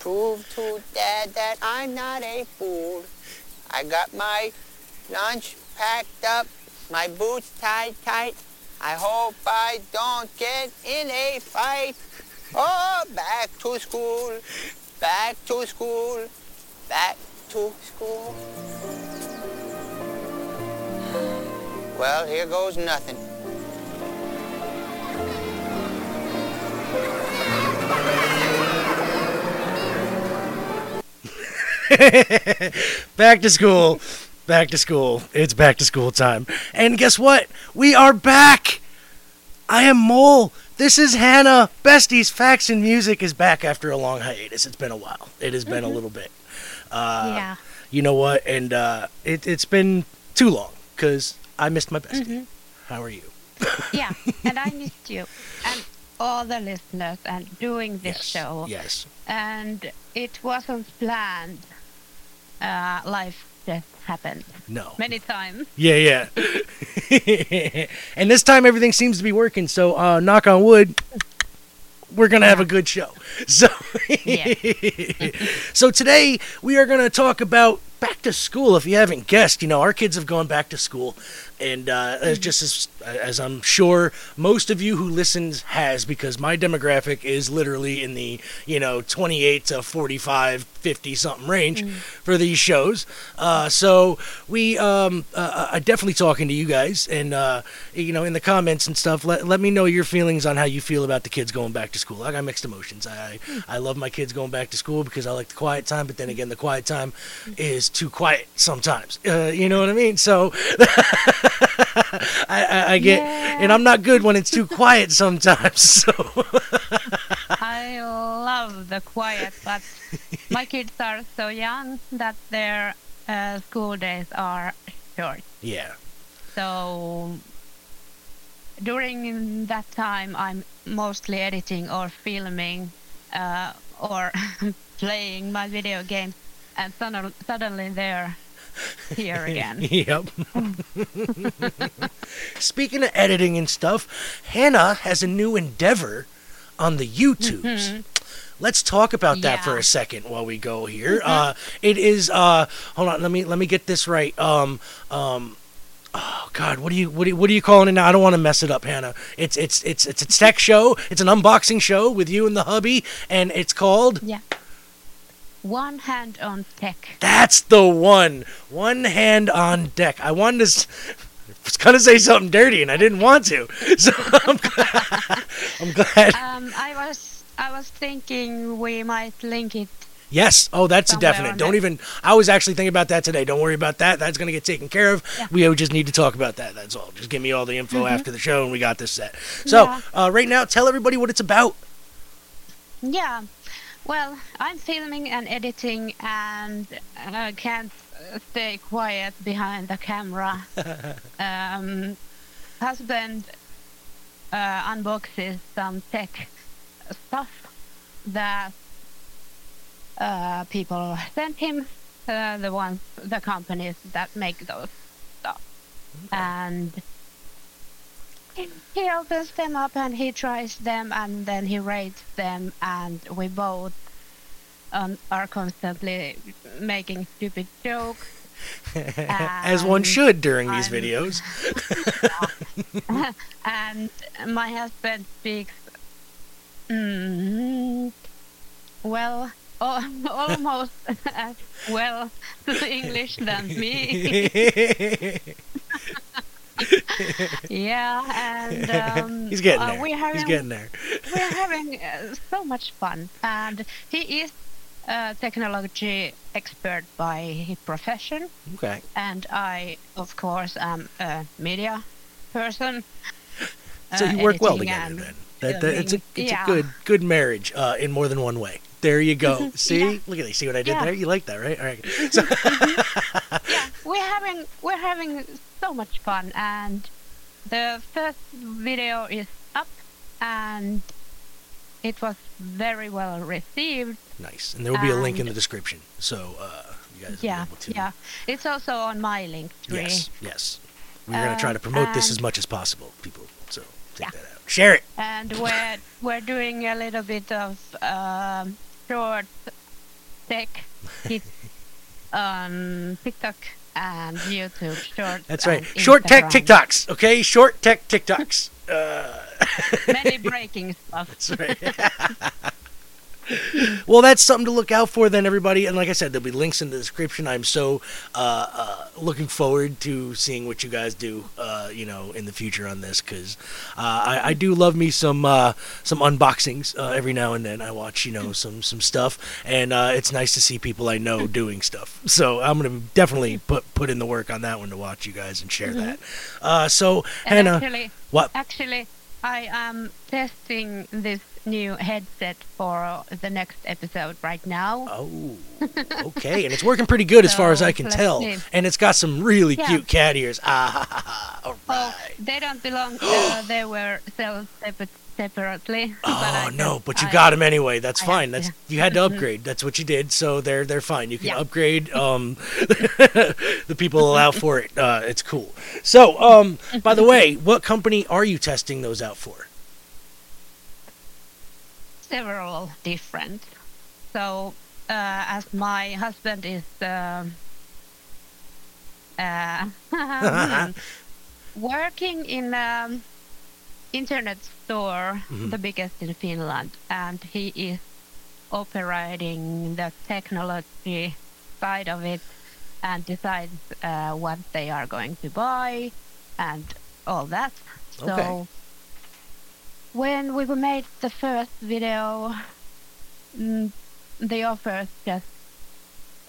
prove to Dad that I'm not a fool. I got my lunch packed up, my boots tied tight. I hope I don't get in a fight. Oh, back to school, back to school, back to school. Well, here goes nothing. back to school. Back to school. It's back to school time. And guess what? We are back. I am Mole. This is Hannah. Besties, Facts, and Music is back after a long hiatus. It's been a while. It has been a little bit. Uh, yeah. You know what? And uh, it, it's been too long because I missed my bestie. Mhm. How are you? Yeah. And I missed you and all the listeners and doing this yes. show. Yes. And it wasn't planned. Uh, life just happened No. many times. Yeah, yeah. and this time everything seems to be working. So, uh, knock on wood, we're gonna have a good show. So, so today we are gonna talk about back to school. If you haven't guessed, you know our kids have gone back to school, and uh, as just as as I'm sure most of you who listens has, because my demographic is literally in the you know 28 to 45, 50 something range for these shows. Uh, so we um, uh, are definitely talking to you guys, and uh, you know in the comments and stuff. Let let me know your feelings on how you feel about the kids going back to school. I got mixed emotions. I I love my kids going back to school because I like the quiet time, but then again, the quiet time is too quiet sometimes. Uh, you know what I mean? So I, I, I get, Yeah. and I'm not good when it's too quiet sometimes. So I love the quiet, but my kids are so young that their uh, school days are short. yeah, So during that time, I'm mostly editing or filming uh, or playing my video games, and suddenly, suddenly they're here again. yep. Speaking of editing and stuff, Hannah has a new endeavor on the YouTubes. Let's talk about that for Mm-hmm. Yeah. Mm-hmm. a second while we go here. Uh, it is uh, hold on, let me let me get this right. Um, um, oh God, what do you what do you, what are you calling it now? I don't want to mess it up, Hannah. It's it's it's it's a tech show. It's an unboxing show with you and the hubby, and it's called. Yeah. One hand on tech. That's the one. One hand on deck. I wanted to. Was gonna say something dirty and I didn't want to. So I'm glad. I'm glad. Um, I was I was thinking we might link it. Yes. Oh, that's a definite. Don't it. even. I was actually thinking about that today. Don't worry about that. That's gonna get taken care of. Yeah. We just need to talk about that. That's all. Just give me all the info after the show and we got this set. So Yeah. uh, right now, tell everybody what it's about. Yeah. Well, I'm filming and editing and uh, can't stay quiet behind the camera. um, husband uh, unboxes some tech stuff that uh, people send him, uh, the ones, the companies that make those stuff. And he opens them up and he tries them and then he rates them and we both um, are constantly making stupid jokes As one should during these I'm- videos. and my husband speaks mm, well al- almost as well to English than me yeah and um, He's getting uh, there. we're having He's getting there. we're having uh, so much fun and he is a technology expert by profession Okay. and I, of course, am a media person. So uh, you work well together then. That, that, it's a it's Yeah. a good good marriage uh, in more than one way. There you go. See, Yeah. look at that. See what I did Yeah. there? You like that, right? All right. So, Yeah, we're having we're having so much fun, and the first video is up, and it was very well received. nice. And there will be a link in the description, so uh, you guys Yeah, be able to. yeah. It's also on my link tree. Yes, yes. We're gonna try to promote this as much as possible, people. So take Yeah. that out. Share it. and we're we're doing a little bit of um, short tech hits on TikTok and YouTube. Short. That's right. Short tech TikToks. Okay, short tech TikToks. Uh, Many breaking stuff. That's right. well, that's something to look out for, then, everybody. And like I said, there'll be links in the description. I'm so uh, uh, looking forward to seeing what you guys do, uh, you know, in the future on this, because uh, I, I do love me some uh, some unboxings uh, every now and then. I watch, you know, some some stuff, and uh, it's nice to see people I know doing stuff. So I'm gonna definitely put put in the work on that one to watch you guys and share that. Uh, so And Hannah, actually, what? actually, I am testing this new headset for the next episode right now. Oh, okay. And it's working pretty good as far as I can tell. see. And it's got some really Yeah. cute cat ears. Ah, ha, ha, ha. all Oh, they don't belong. Uh, they were sold separ- separately. but Oh no, but you I- got them anyway. That's I fine. That's to. you had to upgrade. That's what you did. So they're they're fine. You can Yeah. upgrade. Um, the people allow for it. Uh, it's cool. So um, by the way, what company are you testing those out for? Several different. So, uh, as my husband is um uh, working in um, internet store, Mhm. the biggest in Finland, and he is operating the technology side of it and decides uh, what they are going to buy and all that. So Okay. When we made the first video, mm, the offers just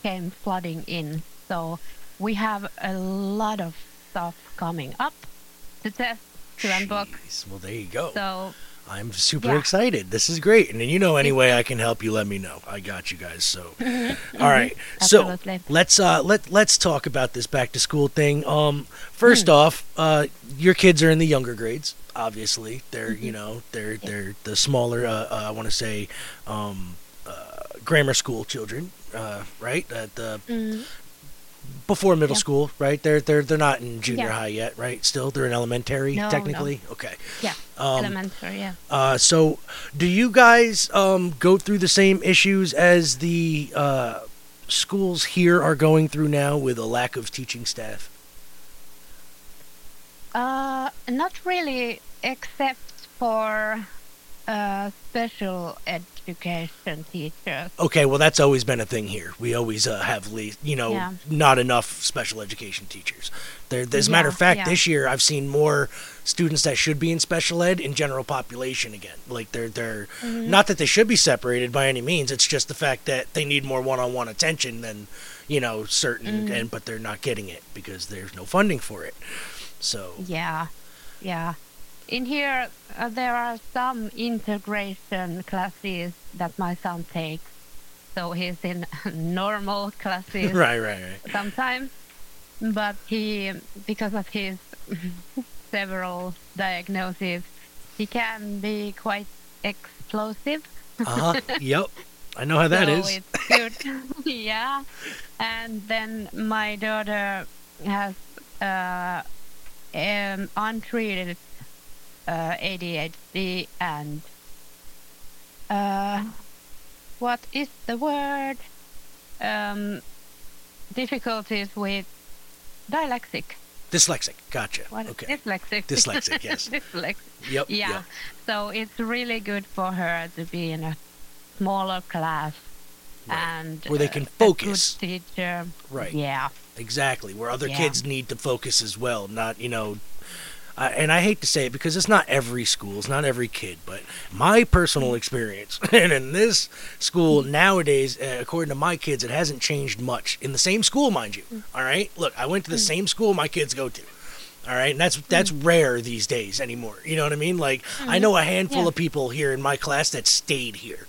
came flooding in. So we have a lot of stuff coming up to test, to unbox. Jeez. Well, there you go. So I'm super Yeah. excited. This is great. And then you know any way I can help you, let me know. I got you guys. So all right. So let's uh let let's talk about this back to school thing. Um first Hmm. off, uh your kids are in the younger grades, obviously. They're, Mm-hmm. you know, they're they're the smaller uh, uh I want to say um uh, grammar school children, uh right? At the Mm, before middle Yeah. school, right? They're they're they're not in junior Yeah. high yet, right? Still they're in elementary No, no. technically. Okay. yeah, Um elementary, yeah. uh, so, do you guys um, go through the same issues as the uh, schools here are going through now with a lack of teaching staff? Uh, not really, except for uh, special education teachers. Okay, well, that's always been a thing here. We always uh, have, le- you know, Yeah. not enough special education teachers. There, as a matter of fact, yeah. this year I've seen more students that should be in special ed in general population again. Like they're they're Mm-hmm. not that they should be separated by any means. It's just the fact that they need more one-on-one attention than you know certain, Mm-hmm. and but they're not getting it because there's no funding for it. So Yeah, yeah. In here, uh, there are some integration classes that my son takes. So he's in normal classes right, right, right. sometimes, but he, because of his several diagnoses, he can be quite explosive. Uh huh. yep. I know how that so is. it's good. yeah. And then my daughter has uh, um, untreated uh, ADHD and uh, what is the word? Um, difficulties with dyslexic. Dyslexic. Gotcha. What okay. Dyslexic. Dyslexic, yes. Dyslexic. Yep. Yeah. Yep. So it's really good for her to be in a smaller class Right. and Where they uh, can good focus. teacher. Right. Yeah. Exactly, where other Yeah. kids need to focus as well, not you know. I and I hate to say it because it's not every school, it's not every kid, but my personal experience, and in this school nowadays, uh, according to my kids, it hasn't changed much. In the same school, mind you. Mm. All right, look, I went to the mm. same school my kids go to. All right, and that's mm. that's rare these days anymore. You know what I mean? Like I know a handful Yeah. of people here in my class that stayed here.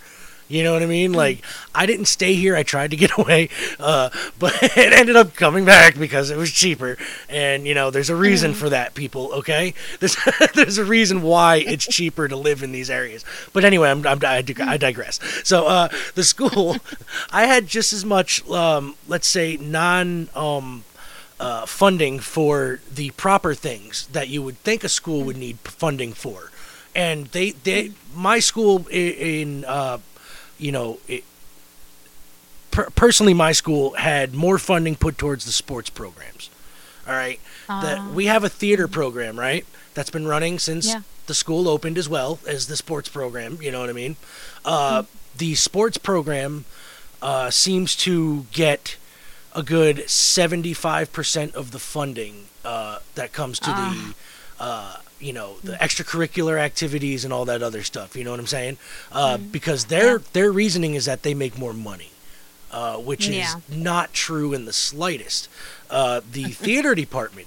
You know what I mean? Like I didn't stay here. I tried to get away, uh, but it ended up coming back because it was cheaper. And you know, there's a reason for that, people. Okay, there's there's a reason why it's cheaper to live in these areas. But anyway, I'm, I'm I, dig- I digress. So uh, the school, I had just as much, um, let's say, non. Um, uh, funding for the proper things that you would think a school would need funding for. and they they my school i- in uh, you know it, per- personally my school had more funding put towards the sports programs. All right, that Ah. we have a theater program, right? That's been running since Yeah. the school opened as well as the sports program. You know what I mean? Uh, The sports program uh, seems to get a good seventy-five percent of the funding uh, that comes to the, uh, you know, the extracurricular activities and all that other stuff. You know what I'm saying? Uh, Because their their reasoning is that they make more money. Uh, which Yeah. is not true in the slightest. Uh, the theater department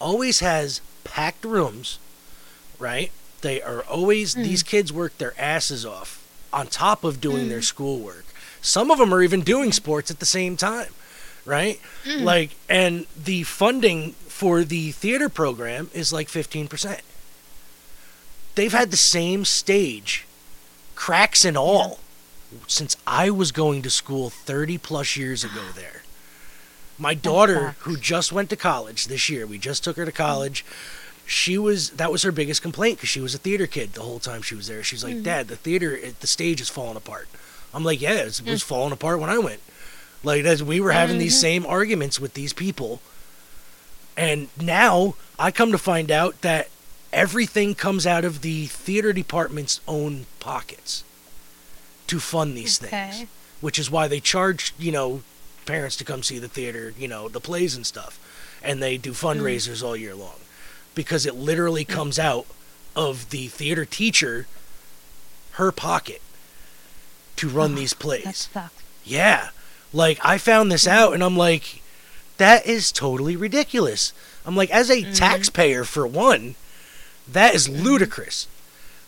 always has packed rooms, right? They are always these kids work their asses off on top of doing their schoolwork. Some of them are even doing sports at the same time, right? Like, and the funding for the theater program is like fifteen percent. They've had the same stage, cracks and all, since I was going to school thirty plus years ago there. My daughter, who just went to college this year, we just took her to college. She was that was her biggest complaint because she was a theater kid the whole time she was there. She's like, mm-hmm. "Dad, the theater, the stage is falling apart." I'm like, "Yeah, it was mm. falling apart when I went." Like as we were having these mm-hmm. same arguments with these people, and now I come to find out that everything comes out of the theater department's own pockets to fund these things which is why they charge you know parents to come see the theater you know the plays and stuff. And they do mm-hmm. fundraisers all year long. Because it literally mm-hmm. comes out of the theater teacher her pocket to run ah, these That plays yeah. Like i found this out and i'm like that is totally ridiculous i'm like as a mm-hmm. taxpayer for one that is ludicrous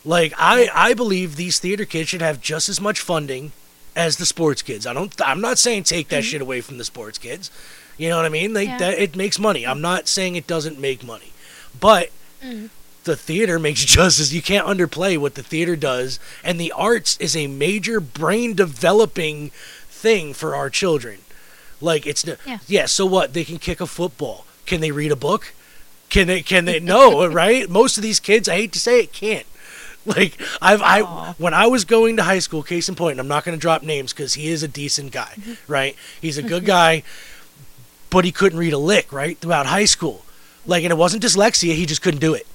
like I, I believe these theater kids should have just as much funding as the sports kids. I don't. I'm not saying take that mm-hmm. shit away from the sports kids. You know what I mean? Like Yeah. that, it makes money. I'm not saying it doesn't make money, but mm. the theater makes just as you can't underplay what the theater does, and the arts is a major brain developing thing for our children. Like it's Yeah. yeah. So what? They can kick a football. Can they read a book? Can they? Can they? No, right? Most of these kids, I hate to say it, can't. Like I've I when I was going to high school, case in point, and I'm not going to drop names because he is a decent guy, mm-hmm. right? He's a good mm-hmm. guy, but he couldn't read a lick, right? Throughout high school, like, and it wasn't dyslexia; he just couldn't do it,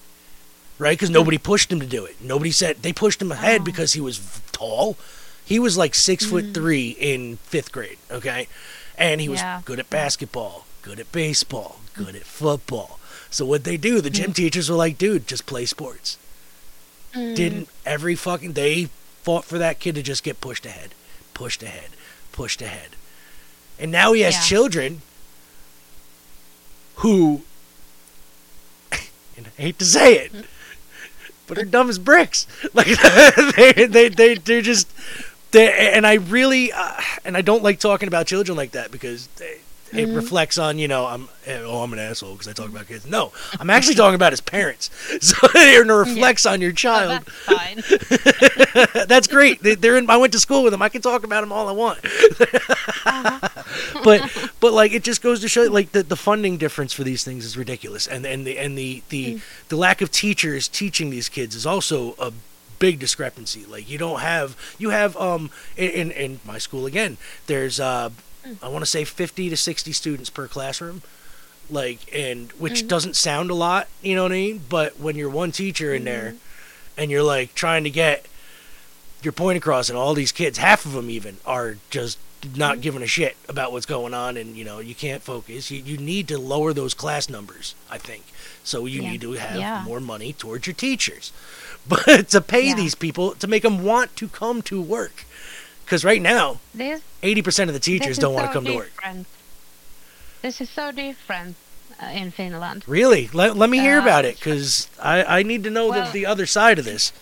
right? Because nobody pushed him to do it. Nobody said they pushed him ahead Oh. because he was tall. He was like six foot mm. three in fifth grade, okay, and he was Yeah. good at basketball, good at baseball, good at football. So what they do, the gym mm. teachers were like, "Dude, just play sports." Mm. didn't every fucking they fought for that kid to just get pushed ahead, pushed ahead, pushed ahead. And now he has Yeah. children who and I hate to say it, mm. but are dumb as bricks. Like they they they they're just they and I really uh, and I don't like talking about children like that because they, it reflects on you know I'm eh, oh I'm an asshole because I talk about kids. No, I'm actually talking about his parents. So it reflects on your Oh, child. that's fine. That's great. They- They're in. I went to school with them. I can talk about them all I want. Uh-huh. but but like it just goes to show like the, the funding difference for these things is ridiculous, and and the and the the, Mm. the lack of teachers teaching these kids is also a big discrepancy. Like you don't have you have um in in, in my school again. There's uh. I want to say 50 to 60 students per classroom. Like and which Mm. doesn't sound a lot, you know what I mean? But when you're one teacher in there Mm-hmm. and you're like trying to get your point across and all these kids half of them even are just Mm-hmm. not giving a shit about what's going on and you know you can't focus you, you need to lower those class numbers i think so you Yeah. need to have Yeah. more money towards your teachers but to pay Yeah. these people to make them want to come to work because right now This 80% of the teachers don't is want to so come to work different. This is so different uh, in Finland. really let, let me hear Uh, about it because I, I need to know well- the, the other side of this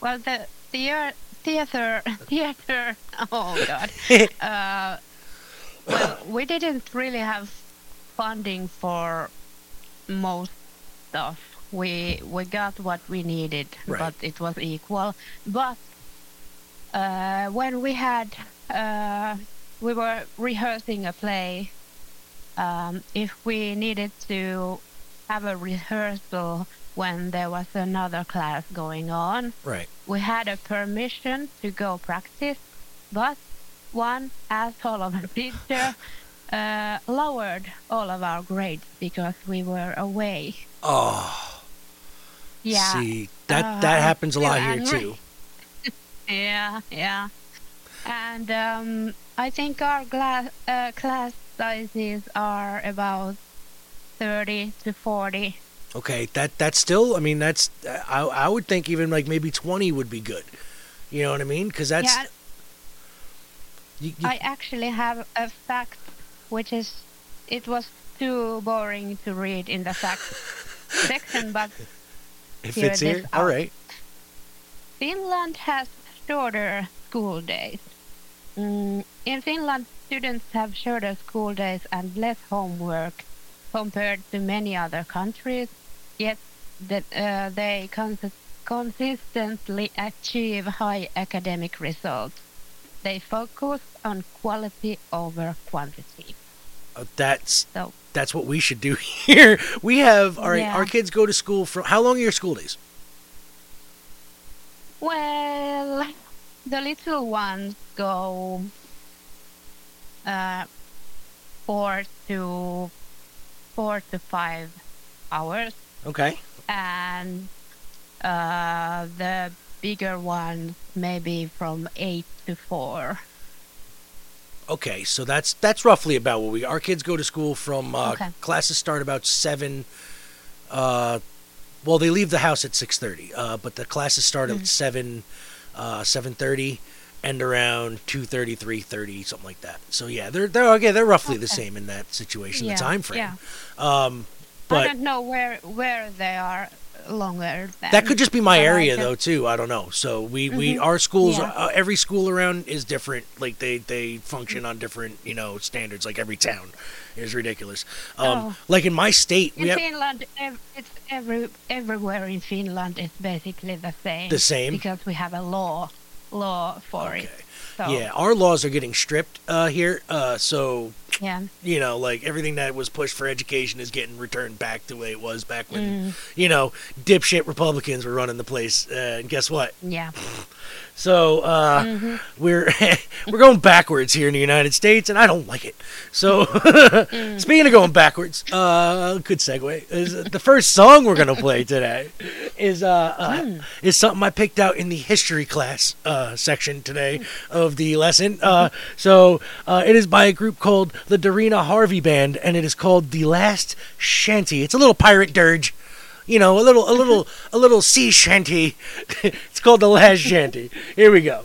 Well, the theater, theater, theater. Oh God. uh, well, we didn't really have funding for most stuff. We we got what we needed, Right. but it was equal. But uh, when we had, uh, we were rehearsing a play. Um, if we needed to have a rehearsal when there was another class going on. Right. We had a permission to go practice, but one asshole of a teacher uh, lowered all of our grades because we were away. Oh, Yeah. see, that that Uh, happens a lot yeah, here too. Yeah, yeah. And um, I think our gla- uh, class sizes are about 30 to 40. Okay, that that's still. I mean, that's. I I would think even like maybe twenty would be good. You know what I mean? Because that's. yeah, you- you- I actually have a fact which is it was too boring to read in the fact section, but if here it's it is here, all right. Finland has shorter school days. Mm, in Finland, students have shorter school days and less homework compared to many other countries, yet that, uh, they cons- consistently achieve high academic results. They focus on quality over quantity. Uh, that's So, that's what we should do here. We have all right. Yeah. Our kids go to school from how long are your school days? well, the little ones go uh, four to four to five hours, Okay. and uh, the bigger one maybe from eight to four. Okay, so that's that's roughly about what we. Our kids go to school from uh, Okay. classes start about seven. Uh, well, they leave the house at six thirty, uh, but the classes start Mm. at seven, uh, seven thirty, and around 2.30, 3.30, something like that. So yeah, they're they're okay. They're roughly the same in that situation. Yeah, The time frame. yeah. Um, I don't know where where they are longer. Than, that could just be my area though too. I don't know. So we we Mhm. our schools Yeah. uh, every school around is different. Like they they function on different you know standards. Like every town is ridiculous. Um, Oh. like in my state In we have Finland, it's every everywhere in Finland is basically the same. the same. because we have a law law for Okay. it. So Yeah, our laws are getting stripped uh, here. Uh, so yeah. you know, like everything that was pushed for education is getting returned back to the way it was back when Mm, you know dipshit Republicans were running the place. Uh, and guess what? yeah. So uh, Mhm. we're we're going backwards here in the United States, and I don't like it. So speaking of going backwards, uh, good segue. Is the first song we're gonna play today is uh, uh is something I picked out in the history class uh, section today of the lesson. Uh, so uh, it is by a group called the Darina Harvey Band, and it is called "The Last Shanty." It's a little pirate dirge. You know, a little, a little, a little sea shanty. it's called the last shanty. Here we go.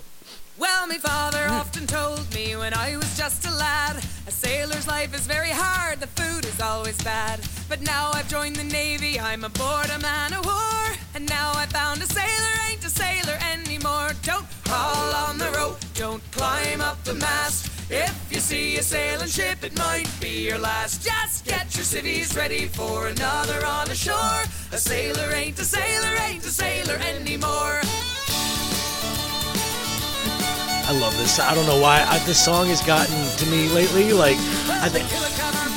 Well, my father often told me when I was just a lad, a sailor's life is very hard, the food is always bad. But now I've joined the navy, I'm aboard a man of war, and now I found a sailor ain't a sailor anymore. Don't haul on the rope, don't climb up the mast. If you see a sailing ship, it might be your last. Just get your civvies ready for another on the shore. A sailor ain't a sailor, ain't a sailor anymore. I love this. I don't know why I, this song has gotten to me lately. Like, I think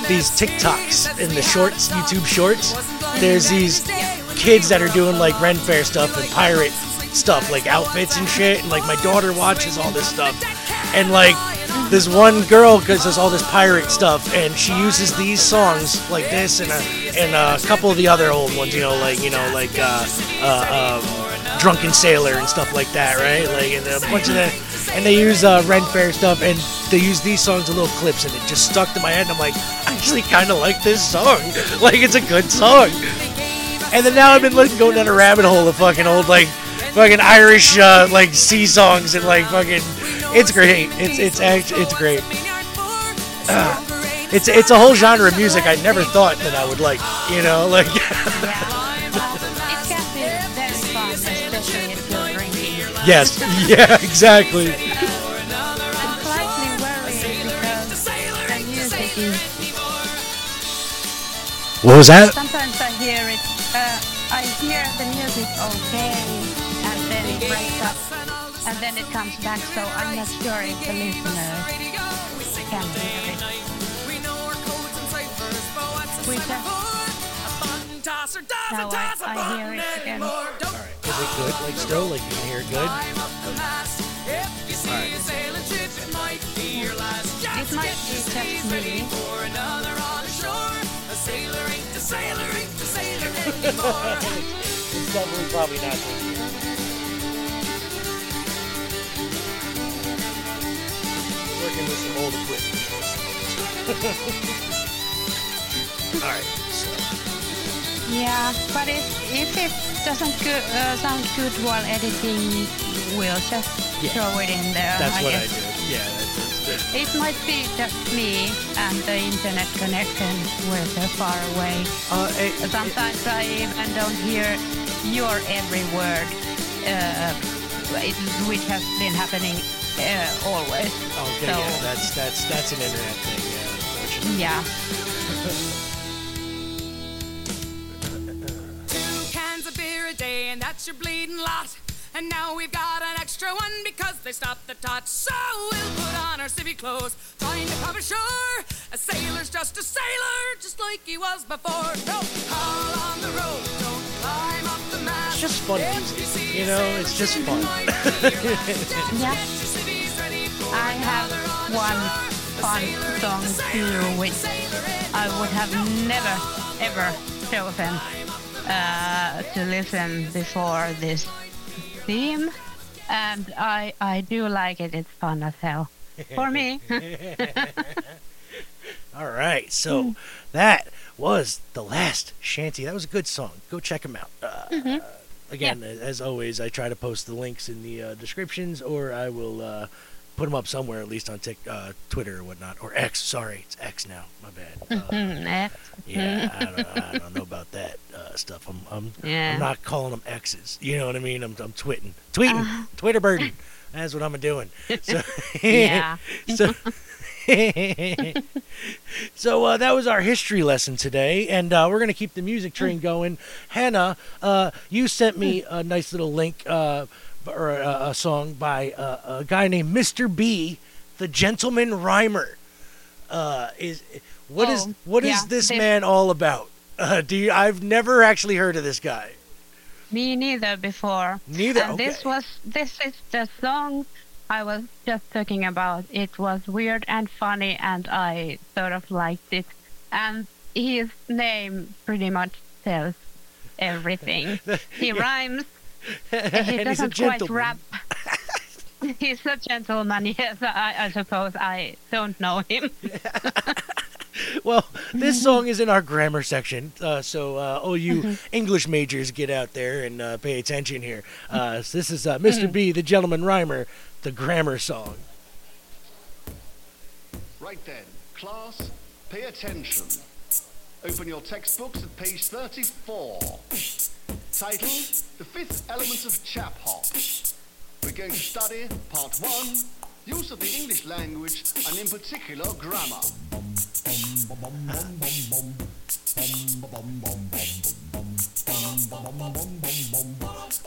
these TikToks in the shorts, YouTube shorts, there's these kids that are doing like Ren Fair stuff and pirate stuff, like outfits and shit. And like my daughter watches all this stuff, and like this one girl does all this pirate stuff, and she uses these songs like this and a and a couple of the other old ones, you know, like you know, like uh, uh, um, Drunken Sailor and stuff like that, right? Like and a bunch of the and they use uh, Ren Fair stuff, and they use these songs in little clips, and it just stuck to my head. And I'm like, I actually kind of like this song. like it's a good song. And then now I've been like going down a rabbit hole of fucking old like fucking Irish uh, like sea songs and like fucking. It's great. It's it's actually it's great. It's it's a whole genre of music I never thought that I would like. You know, like it can be very fun, especially if you're drinking. yes, yeah, exactly. I'm slightly worried because the music is. What was that? Sometimes I hear it. Uh, I hear the music okay, and then up, and then it comes back. So I'm not sure if the listener can hear it. We know our codes and ciphers, but what's a We cipher can- for? A button tosser, now I, I hear it again. All right. Is it good? Like still, like you can hear it good? Climb up the mast. If you see Alright. a sailing ship, it might be your last. Just It might get be your good. Working with old equipment. All right. So Yeah, but if, if it doesn't go, uh, sound good while editing, we'll just Yeah. throw it in there. that's I what I guess. do. Yeah, that's, that's good. It might be just me and the internet connection we're so far away. Uh, eh, Sometimes I even don't hear your every word, uh, it, which has been happening uh, always. okay, so, yeah, that's that's that's an internet thing. Yeah, unfortunately. yeah. Two cans of beer a day, and that's your bleeding lot. And now we've got an extra one because they stopped the tot. So we'll put on our civvy clothes, find a pub ashore. A sailor's just a sailor, just like he was before. Don't call on the road, don't climb up the mast. It's just fun music, you see you a know, it's just fun. it might be your last. Just Yeah. I have one fun sailor ain't a song too, which I would have never, ever chosen uh, to listen before this theme. And I, I do like it. It's fun as hell. For me. All right, so that was the last shanty. That was a good song. Go check them out. Uh, Mm-hmm. Again, as always, I try to post the links in the uh, descriptions, or I will uh, put them up somewhere, at least on Tik uh, Twitter or whatnot, or X. Sorry, it's X now. My bad. Uh, Mm, yeah, I don't, I don't know about that uh, stuff. I'm, I'm, Yeah. I'm not calling them X's. You know what I mean? I'm, I'm twitting, tweeting, Uh-huh. Twitter birding. That's what I'm doing. So, Yeah. so, so uh, that was our history lesson today, and uh, we're gonna keep the music train going. Hannah, uh, you sent me a nice little link uh, or a, a song by uh, a guy named Mr. B, the Gentleman Rhymer. Uh, is what is Oh, what is yeah, this they- man all about? Uh, do you, I've never actually heard of this guy. Me neither before. Neither, And this was this is the song I was just talking about. It was weird and funny, and I sort of liked it. And his name pretty much tells everything. he rhymes. He and he's a doesn't quite gentleman. rap. He's a gentleman, yes, I, I suppose. I don't know him. Well, this song is in our grammar section, uh, so uh, all you Mm-hmm. English majors get out there and uh, pay attention here. Uh, so this is uh, Mm. Mr. B, the gentleman rhymer, the grammar song. Right then, class, pay attention. Open your textbooks at page 34. Title, The Fifth Element of Chap Hop. We're going to study part one, use of the English language, and in particular grammar.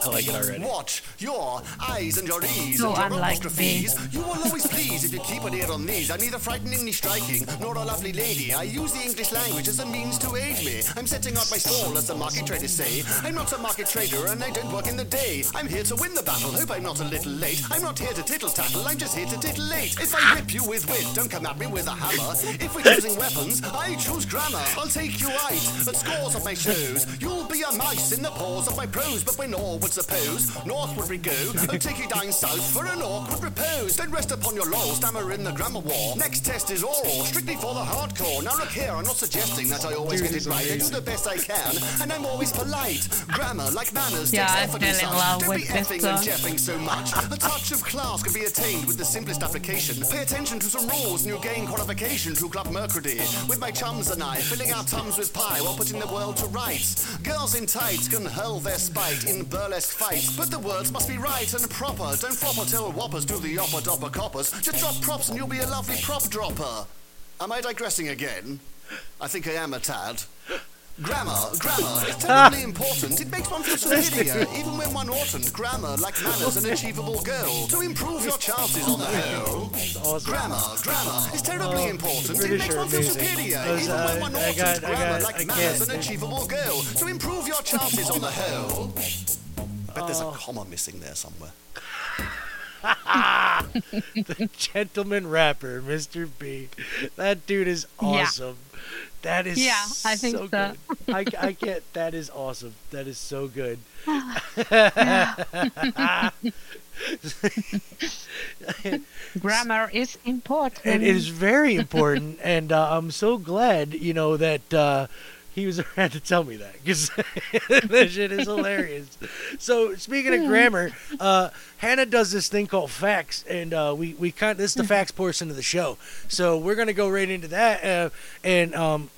I like it already. Watch your eyes and your ears So and your unlike apostrophes. You will always please if you keep an ear on these. I'm neither frighteningly striking nor a lovely lady. I use the English language as a means to aid me. I'm setting out my stall, as the market traders say. I'm not a market trader and I don't work in the day. I'm here to win the battle. Hope I'm not a little late. I'm not here to tittle tattle. I'm just here to titillate. If I whip you with wit, don't come at me with a hammer. If we're choosing weapons, I choose grammar. I'll take you out at scores of my shows. You'll be a mouse in the paws of my prose, but when all would suppose northward we go, I'll take you down south for an awkward repose. Don't rest upon your laurels, stammer in the grammar war. Next test is oral, strictly for the hardcore. Now look here, I'm not suggesting that I always Dude, get it right. I do the best I can, and I'm always polite. Grammar, like manners, Yeah, takes I effort and such. Don't with be effing and song. jeffing so much. A touch of class can be attained with the simplest application. Pay attention to some rules and you'll gain qualification to Club Mercury. With my chums and I, filling our tums with pie while putting the world to rights. Girls in tights can hurl their spite in burlesque fights, but the words must be right and proper. Don't flop or tell whoppers do the opper dopper coppers. Just drop props and you'll be a lovely prop dropper. Am I digressing again? I think I am a tad. Grammar, grammar is terribly important. It makes one feel superior, even when one oughtn't. Grammar, like manners, an achievable goal. To improve your chances on the whole. Awesome. Grammar, grammar is terribly Oh, important. British it makes one feel superior, even uh, when one oughtn't. got- Grammar, got- like manners, an achievable goal. To improve your chances on the whole. I bet there's Oh. a comma missing there somewhere. the gentleman rapper, Mr. B. That dude is Yeah. awesome. That is Yeah, I think so, so. good. I, I get that is awesome. That is so good. Grammar is important. and it is very important and uh, i'm so glad you know that uh, he was around to tell me that because that shit is hilarious. So speaking of grammar uh, hannah does this thing called facts and uh, we, we kind this is the facts portion of the show. So we're gonna go right into that uh, and um,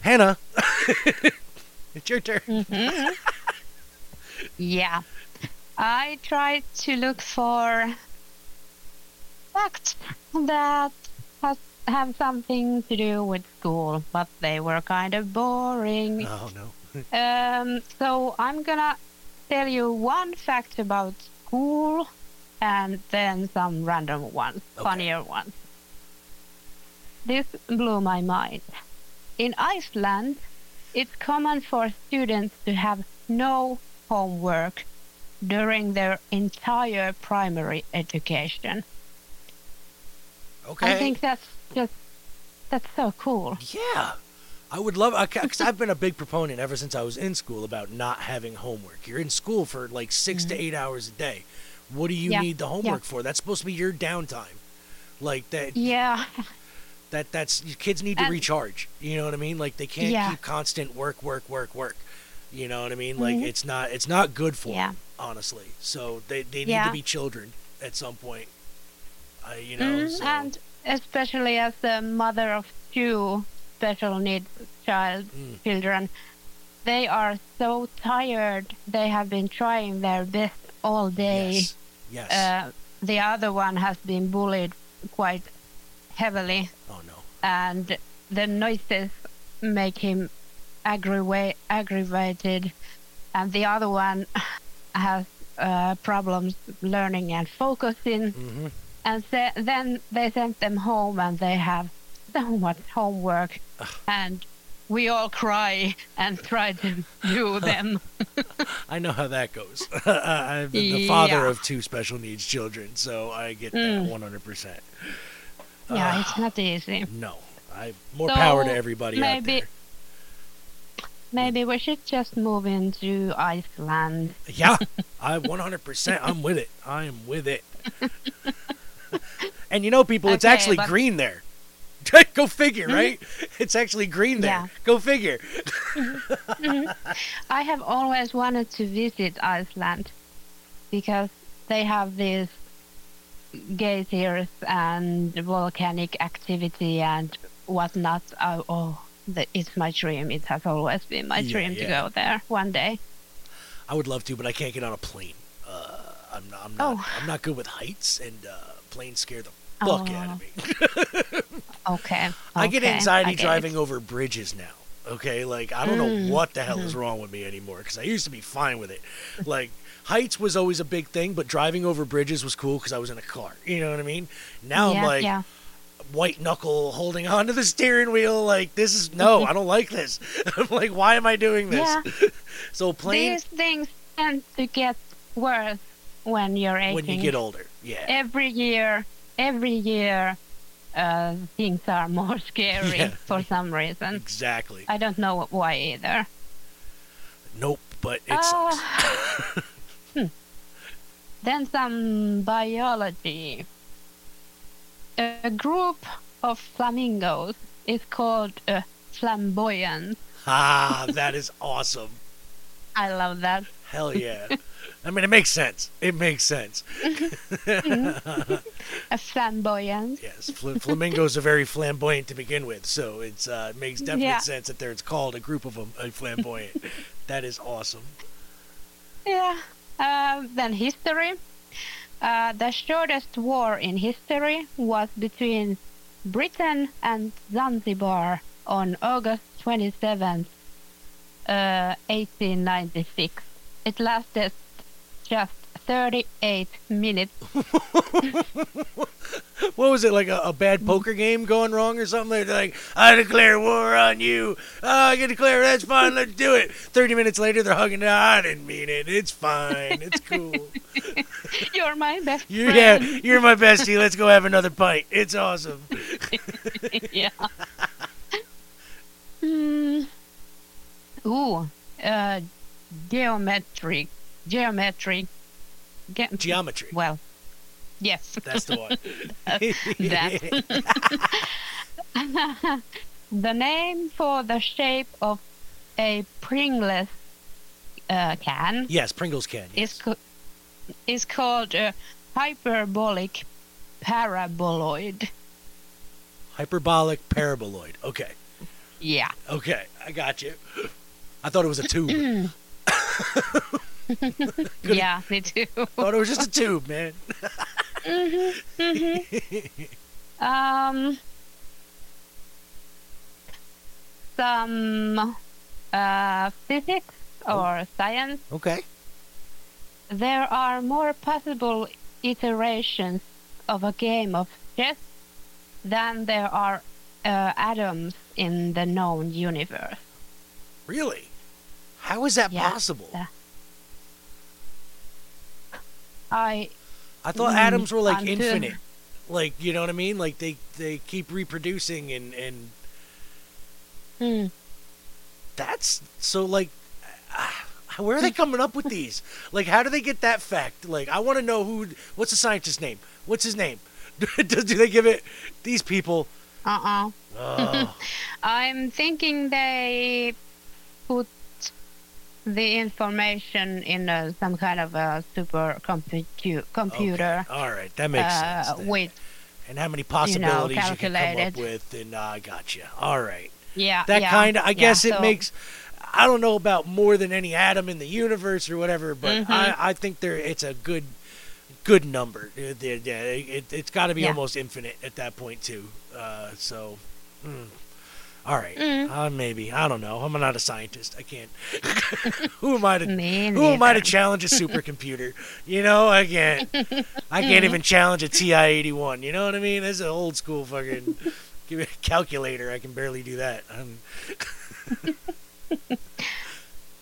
hannah it's your turn. Yeah. I tried to look for facts that has, have something to do with school, but they were kind of boring. oh no Um, so I'm gonna tell you one fact about school and then some random ones, Okay. funnier ones. This blew my mind. In Iceland, it's common for students to have no homework during their entire primary education. okay I think that's just that's so cool. Yeah. I would love because I've been a big proponent ever since I was in school about not having homework. You're in school for like 6 to eight hours a day. What do you Mm-hmm. Yeah, need the yeah. homework for? That's supposed to be your downtime. Like that. Yeah, That that's kids need to recharge. You know what I mean? Like they can't Yeah. keep constant work, work, work, work. You know what I mean? Like Mhm. it's not it's not good for Yeah. them, honestly. So they they need Yeah. to be children at some point. I you know. Mm, so- and especially as the mother of two special needs child Mm. children, they are so tired. They have been trying their best all day. yes. Yes. Uh, the other one has been bullied quite heavily, oh no. and the noises make him aggrava- aggravated, and the other one has uh, problems learning and focusing. hmm And then they sent them home, and they have so much homework, and we all cry and try to do them. I know how that goes. I'm the father Yeah. of two special needs children, so I get that Mm. 100%. yeah, it's not easy. No, I more power to everybody maybe- out there. Maybe we should just move into Iceland. Yeah, I 100%. I'm with it. I am with it. and you know, people, it's Okay, actually but- green there. Go figure, right? It's actually green there. Yeah. Go figure. I have always wanted to visit Iceland because they have these geysers and volcanic activity and whatnot. Oh, oh the, it's my dream. It has always been my Yeah, dream to go there one day. I would love to, but I can't get on a plane. Uh, I'm not. I'm not. Oh. I'm not good with heights, and uh, planes scare the fuck out of me. Okay. I get anxiety I get driving it. over bridges now. Okay, like I don't Mm, know what the hell is mm-hmm. wrong with me anymore because I used to be fine with it. Like heights was always a big thing, but driving over bridges was cool because I was in a car. You know what I mean? Now yeah, I'm like yeah. white knuckle holding onto the steering wheel. Like this is no, I don't like this. I'm like, why am I doing this? Yeah. so plane These things tend to get worse when you're aging. when you get older. Yeah. every year, every year, uh, things are more scary Yeah. for some reason. Exactly. I don't know why either. Nope. But it sucks. Uh, hmm. Then some biology. A group of flamingos is called a flamboyant. Ah, that is awesome. I love that. Hell yeah. I mean, it makes sense. It makes sense. A flamboyant. Yes, fl- flamingos are very flamboyant to begin with, so it's uh, it makes definite Yeah. sense that there's called a group of them a flamboyant. that is awesome. Yeah. Um, then history. Uh, the shortest war in history was between Britain and Zanzibar on August 27th, uh, 1896. It lasted just 38 minutes. What was it like a, a bad poker game going wrong or something? They're like, I declare war on you. Oh, I can declare that's fine. Let's do it. Thirty minutes later, they're hugging. I didn't mean it. It's fine. It's cool. You're my best You're, yeah, you're my bestie. Let's go have another pint. It's awesome. yeah. Hmm. Ooh, uh, geometric, geometric. Ge- Geometry. Well, yes, That's the one. that. the name for the shape of a Pringles uh, can yes, Pringles can. is co- is called a hyperbolic paraboloid. Hyperbolic paraboloid. Okay. Yeah. Okay. I got you. I thought it was a tube. Yeah, me too. thought it was just a tube, man. Um, some uh, physics or science. Okay. There are more possible iterations of a game of chess than there are uh, atoms in the known universe. Really? How is that Yeah. possible? Yeah. I I thought Mm, atoms were like I'm too- infinite. Like, you know what I mean? Like they they keep reproducing and and hmm, that's so like uh, where are they coming up with these? Like how do they get that fact? Like I want to know who what's the scientist's name? What's his name? do, do they give it these people uh-uh. oh, I'm thinking they put the information in uh, some kind of a super computer computer okay. All right, that makes uh, sense. then. with and how many possibilities you, can come up with and uh, I got you. All right. yeah that yeah, kind of i yeah, guess it so- makes i don't know about more than any atom in the universe or whatever but Mm-hmm. I, I think there it's a good good number Uh, the- it, it's got to be Yeah. almost infinite at that point too uh, so mm. All right. Mm. uh, maybe. I don't know. I'm not a scientist. I can't. Who am i to who am i to challenge a supercomputer? You know i can't. I can't even challenge a ti-81 you know what i mean? That's an old school fucking give me a calculator. I can barely do that.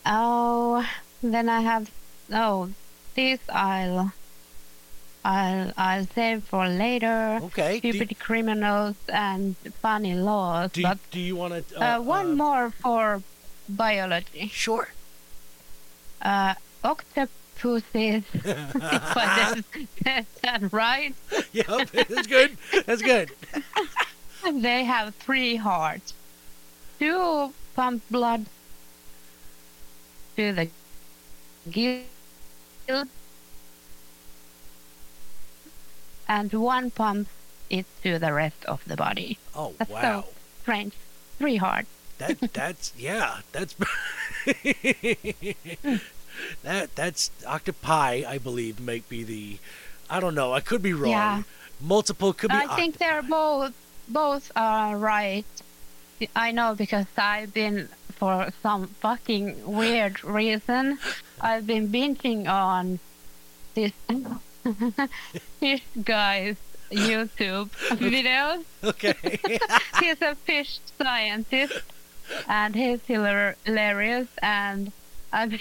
Oh then i have oh this i'll i'll i'll save for later Okay. Stupid criminals and funny laws do, but do you want to? uh, one more for biology Sure. uh octopuses I that right Yep. That's good. That's good. They have three hearts. Two pump blood to the gill, and one pumps it to the rest of the body. Oh That's wow. so strange. Three hearts. That that's yeah. That's that that's octopi. I believe might be the. I don't know. I could be wrong. Yeah. Multiple could be. I think they're both both are right. I know because I've been for some fucking weird reason I've been binging on this guy's YouTube videos. Okay. He's a fish scientist and he's hilarious and I'm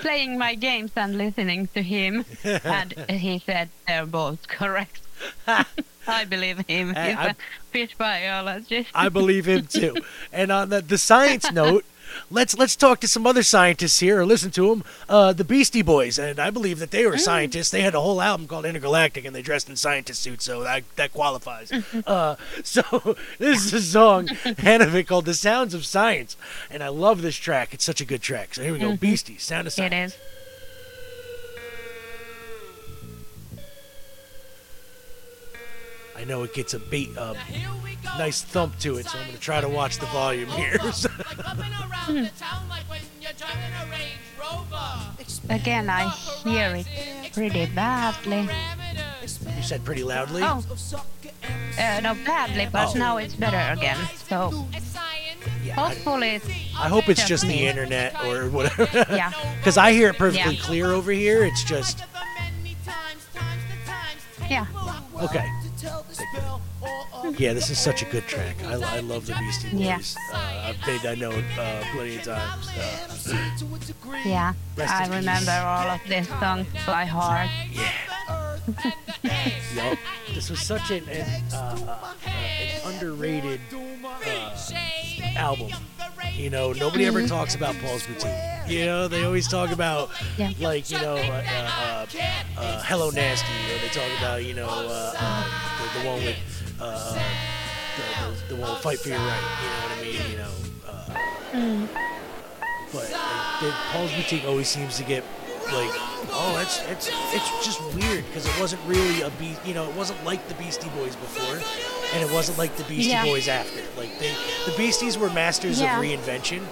playing my games and listening to him and he said they're both correct. I believe him. He's I- a fish biologist. I believe him too. And on the, the science note, let's let's talk to some other scientists here or listen to them. Uh, the Beastie Boys, and I believe that they were scientists. They had a whole album called Intergalactic, and they dressed in scientist suits, so that that qualifies. uh, so this is a song, Hannah called "The Sounds of Science," and I love this track. It's such a good track. So here we go, Beastie, Sound of Science. it is. I know it gets a beat, uh, nice thump to it, so I'm gonna try to watch the volume here. Again, I hear it pretty badly. you said pretty loudly. Oh, uh, no, badly, but Oh. now it's better again. So, Yeah, I, Hopefully, it's, I hope it's just the internet or whatever. yeah. Because I hear it perfectly Yeah. clear over here. It's just Yeah. okay. Yeah, this is such a good track. I, I love the Beastie Boys. Yeah. Uh, I've made that note uh, plenty of times. Uh, Yeah. I remember peace. all of these songs by heart. yup. This was such an, an, uh, uh, an underrated album. You know, nobody ever talks about Paul's Boutique. You know, they always talk about Yeah. like you know, uh, uh, uh, Hello Nasty, or they talk about you know uh, uh, the, the one with uh, the, the, the one with Fight for Your Right. You know what I mean? You know. Uh, But the, Paul's Boutique always seems to get like, oh, it's it's it's just weird because it wasn't really a beast. You know, it wasn't like the Beastie Boys before, and it wasn't like the Beastie Yeah. Boys after. Like they, the Beasties were masters Yeah. of reinvention.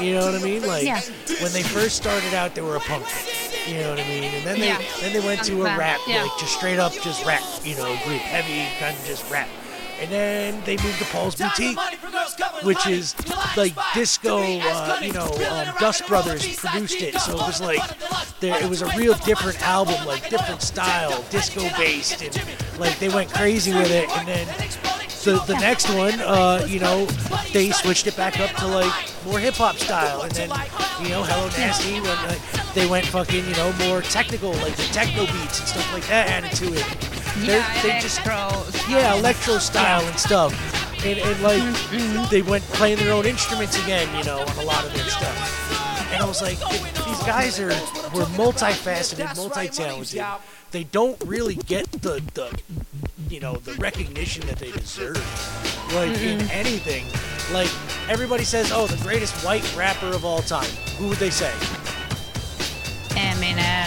You know what I mean? Like Yeah. when they first started out, they were a punk band. You know what I mean? And then they then they went to a rap, like just straight up just rap. You know, group heavy kind of just rap. And then they moved to Paul's Boutique, which is like disco. Uh, you know, um, Dust Brothers produced it, so it was like there. It was a real different album, like different style, disco based, and like they went crazy with it. And then the the next one, uh, you know, they switched it back up to like more hip hop style, and then you know, Hello Nasty when like, they went fucking you know more technical, like the techno beats and stuff like that added to it. They're- Yeah, they just electro. yeah, electro style and stuff. And, and like Mm-hmm. they went playing their own instruments again, you know, on a lot of their stuff. And I was like, these guys are were multifaceted, multi-talented. They don't really get the the you know the recognition that they deserve, like in anything. Like everybody says, oh, the greatest white rapper of all time. Who would they say?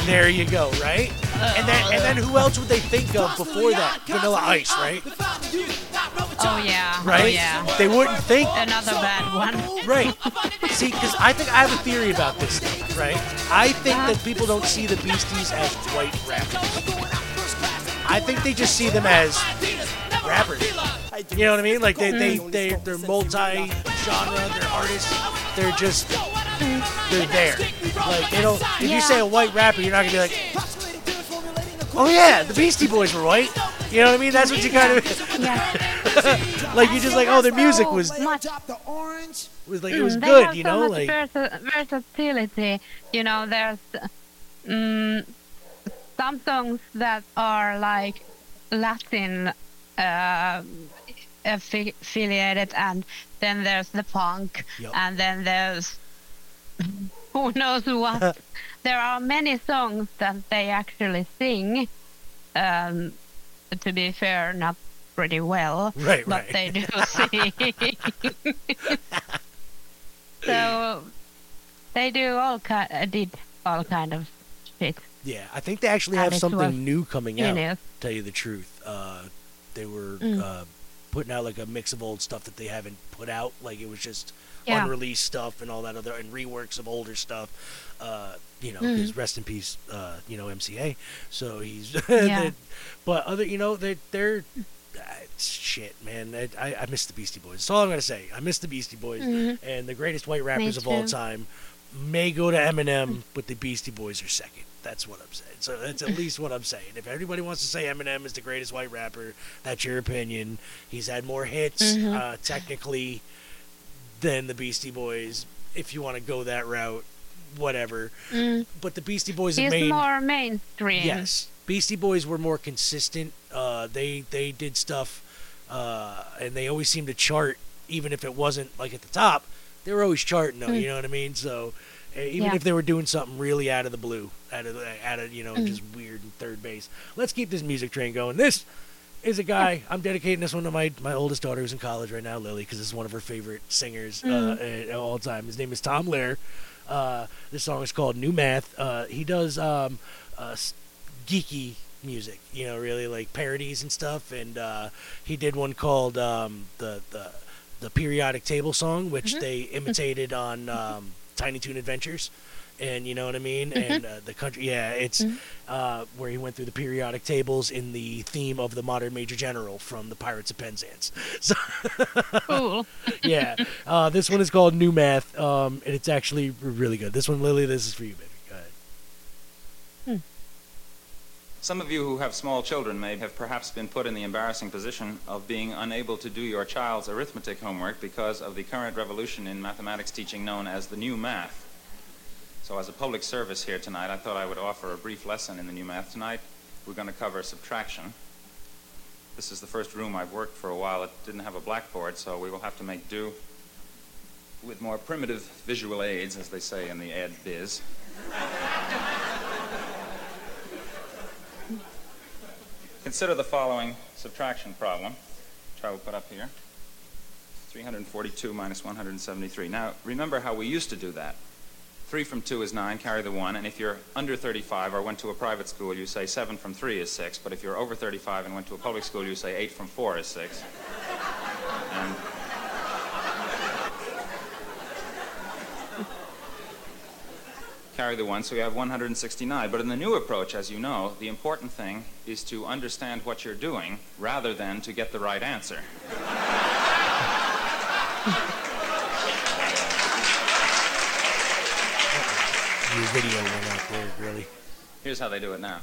There you go, right? And then and then who else would they think of before that? Vanilla Ice, right? Oh yeah. Oh, right? Oh yeah. They wouldn't think Another bad one. Right. See, because I think I have a theory about this stuff, right? I think that people don't see the Beasties as white rappers. I think they just see them as rappers. You know what I mean? Like they they they they're multi-genre, they're artists. They're just they're there. Like they don't. If Yeah. you say a white rapper, you're not gonna be like, oh yeah, the Beastie Boys were white. You know what I mean? That's what you kind of Yeah. like. you're just like, oh, their music was Much was like it was Mm, good. have You so know, much like versa- versatility. You know, there's mm, some songs that are like Latin uh, affiliated, and then there's the punk, Yep. and then there's who knows what. there are many songs that they actually sing. Um, to be fair, not pretty well, Right, but right. they do sing. so they do all kind, uh, did all kind of shit. Yeah, I think they actually have something new coming out. know, Tell you the truth, uh, they were Mm. uh, putting out like a mix of old stuff that they haven't put out. Like it was just Yeah. unreleased stuff and all that other and reworks of older stuff. Uh, you know, Mm. his rest in peace. Uh, you know, MCA. So he's. Yeah. but other, you know, they they're. uh, Shit, man! I, I, miss the Beastie Boys. That's all I'm gonna say. I miss the Beastie Boys, Mhm. and the greatest white rappers of all time may go to Eminem, but the Beastie Boys are second. That's what I'm saying. So that's at least what I'm saying. If everybody wants to say Eminem is the greatest white rapper, that's your opinion. He's had more hits, Mhm. uh, technically, than the Beastie Boys. If you want to go that route, whatever. mm, But the Beastie Boys made more mainstream. yes. Beastie Boys were more consistent. Uh, they they did stuff, uh, and they always seemed to chart, even if it wasn't like at the top. They were always charting, though. Mm. You know what I mean? So even Yeah. if they were doing something really out of the blue, out of out of you know Mm. just weird and third base. Let's keep this music train going. This is a guy. I'm dedicating this one to my my oldest daughter who's in college right now, Lily, because this is one of her favorite singers uh, Mm. uh, all time. His name is Tom Lehrer. Uh, this song is called New Math. Uh, he does um, uh, geeky music, you know, really like parodies and stuff. And uh, he did one called um, the the the periodic table song, which they imitated on um, Tiny Toon Adventures. And you know what I mean, and uh, the country. Yeah, it's uh, where he went through the periodic tables in the theme of the modern Major General from the Pirates of Penzance. So Cool. yeah, uh, this one is called New Math, um, and it's actually really good. This one, Lily, this is for you, baby. Go ahead. Some of you who have small children may have perhaps been put in the embarrassing position of being unable to do your child's arithmetic homework because of the current revolution in mathematics teaching known as the new math. So as a public service here tonight, I thought I would offer a brief lesson in the new math tonight. We're going to cover subtraction. This is the first room I've worked for a while. It didn't have a blackboard, so we will have to make do with more primitive visual aids, as they say in the ed biz. Consider the following subtraction problem, which I will put up here. 342 minus 173. Now, remember how we used to do that. 3 from 2 is 9, carry the 1, and if you're under 35 or went to a private school, you say 7 from 3 is 6, but if you're over 35 and went to a public school, you say 8 from 4 is 6. And carry the 1, so we have 169. But in the new approach, as you know, the important thing is to understand what you're doing rather than to get the right answer. Your video went out there, really. Here's how they do it now.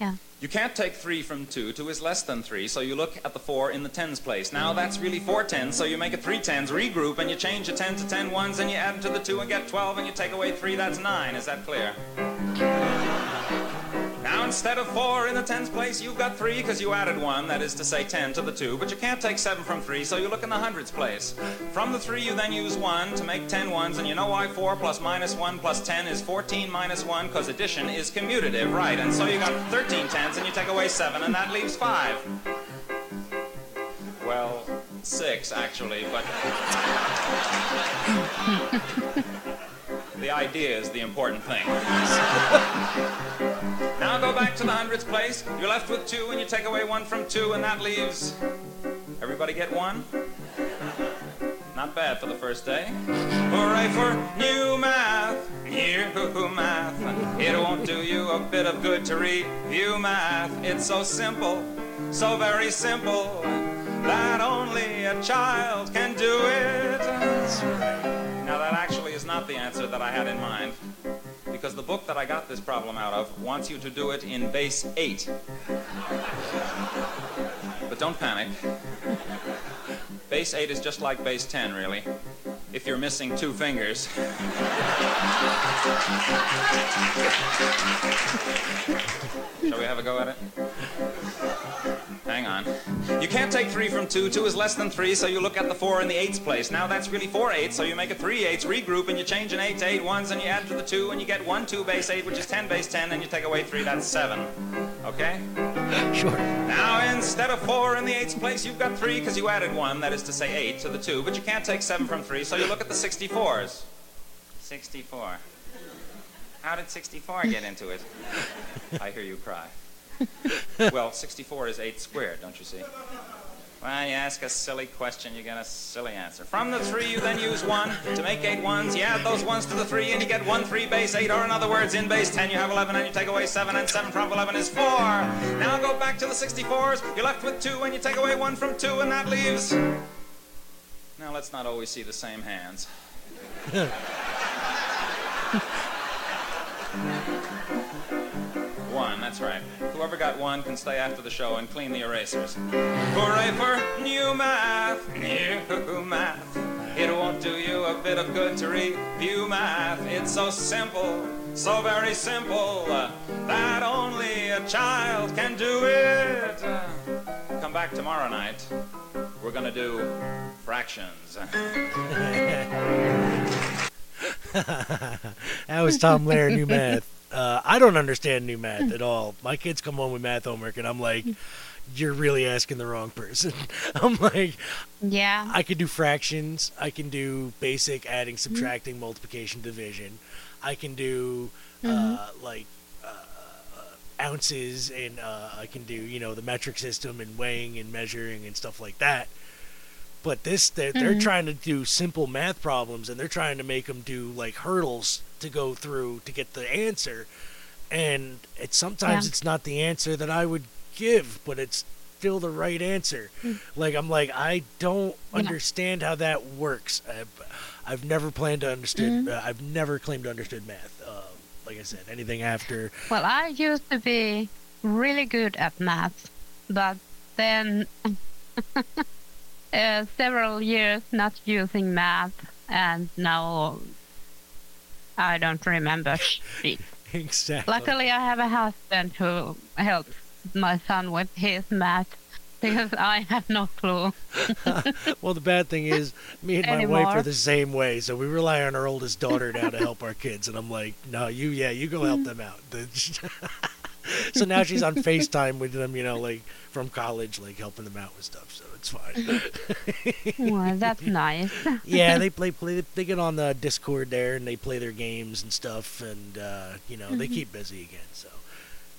Yeah. You can't take 3 from 2. 2 is less than 3, so you look at the 4 in the tens place. Now that's really four tens, so you make it three tens, regroup, and you change a 10 to ten ones, and you add them to the 2 and get 12, and you take away 3, that's 9. Is that clear? Instead of 4 in the tens place, you've got 3 because you added 1, that is to say 10 to the 2, but you can't take 7 from 3, so you look in the hundreds place. From the 3, you then use 1 to make ten ones, and you know why 4 plus minus 1 plus 10 is 14 minus 1, because addition is commutative, right? And so you got thirteen tens, and you take away 7, and that leaves 5. Well, 6 actually, but. the idea is the important thing. Go back to the hundreds place. You're left with two, and you take away one from two, and that leaves. Everybody get one? Not bad for the first day. Hooray for new math! New math! It won't do you a bit of good to review math. It's so simple, so very simple, that only a child can do it. Now, that actually is not the answer that I had in mind because the book that I got this problem out of wants you to do it in base 8. But don't panic. Base 8 is just like base 10, really, if you're missing two fingers. Shall we have a go at it? Hang on. You can't take 3 from 2. 2 is less than 3, so you look at the 4 in the 8's place. Now that's really 4 8s, so you make a 3 8s, regroup, and you change an 8 to eight ones, and you add to the 2, and you get 1 2 base 8, which is 10 base 10, and you take away 3, that's 7. Okay? Sure. Now, instead of 4 in the 8's place, you've got 3 because you added 1, that is to say 8 to the 2, but you can't take 7 from 3, so you look at the 64s. 64. How did 64 get into it? I hear you cry. Well, 64 is 8 squared, don't you see? Well, you ask a silly question, you get a silly answer. From the 3, you then use 1 to make 8 ones. You add those 1s to the 3, and you get 1 3 base 8, or in other words, in base 10, you have 11, and you take away 7, and 7 from 11 is 4. Now go back to the 64s. You're left with 2, and you take away 1 from 2, and that leaves. Now let's not always see the same hands. That's right. Whoever got one can stay after the show and clean the erasers. Hooray for new math, new math. It won't do you a bit of good to review math. It's so simple, so very simple, that only a child can do it. Come back tomorrow night. We're gonna do fractions. That was Tom Lehrer, new math. Uh, I don't understand new math at all. My kids come home with math homework, and I'm like, "You're really asking the wrong person." I'm like, Yeah. I can do fractions. I can do basic adding, subtracting, multiplication, division. I can do uh, like uh, ounces, and uh, I can do you know the metric system and weighing and measuring and stuff like that. But this, they're, they're Mhm. trying to do simple math problems, and they're trying to make them do like hurdles to go through to get the answer. And it's sometimes Yeah. it's not the answer that I would give, but it's still the right answer. Like I'm like I don't. Yeah. understand how that works. I've, I've never planned to understand. Mm-hmm. Uh, I've never claimed to understood math. Um, like I said, anything after Well, I used to be really good at math, but then uh, several years not using math, and now I don't remember shit. exactly. Luckily, I have a husband who helps my son with his math because I have no clue. Well, the bad thing is, me and my wife are the same way, so we rely on our oldest daughter now to help our kids. And I'm like, no, you, yeah, you go help them out. So now she's on FaceTime with them, you know, like from college, like helping them out with stuff. So it's fine. well, that's nice. yeah, they play, play, they get on the Discord there and they play their games and stuff, and uh, you know, they keep busy again. So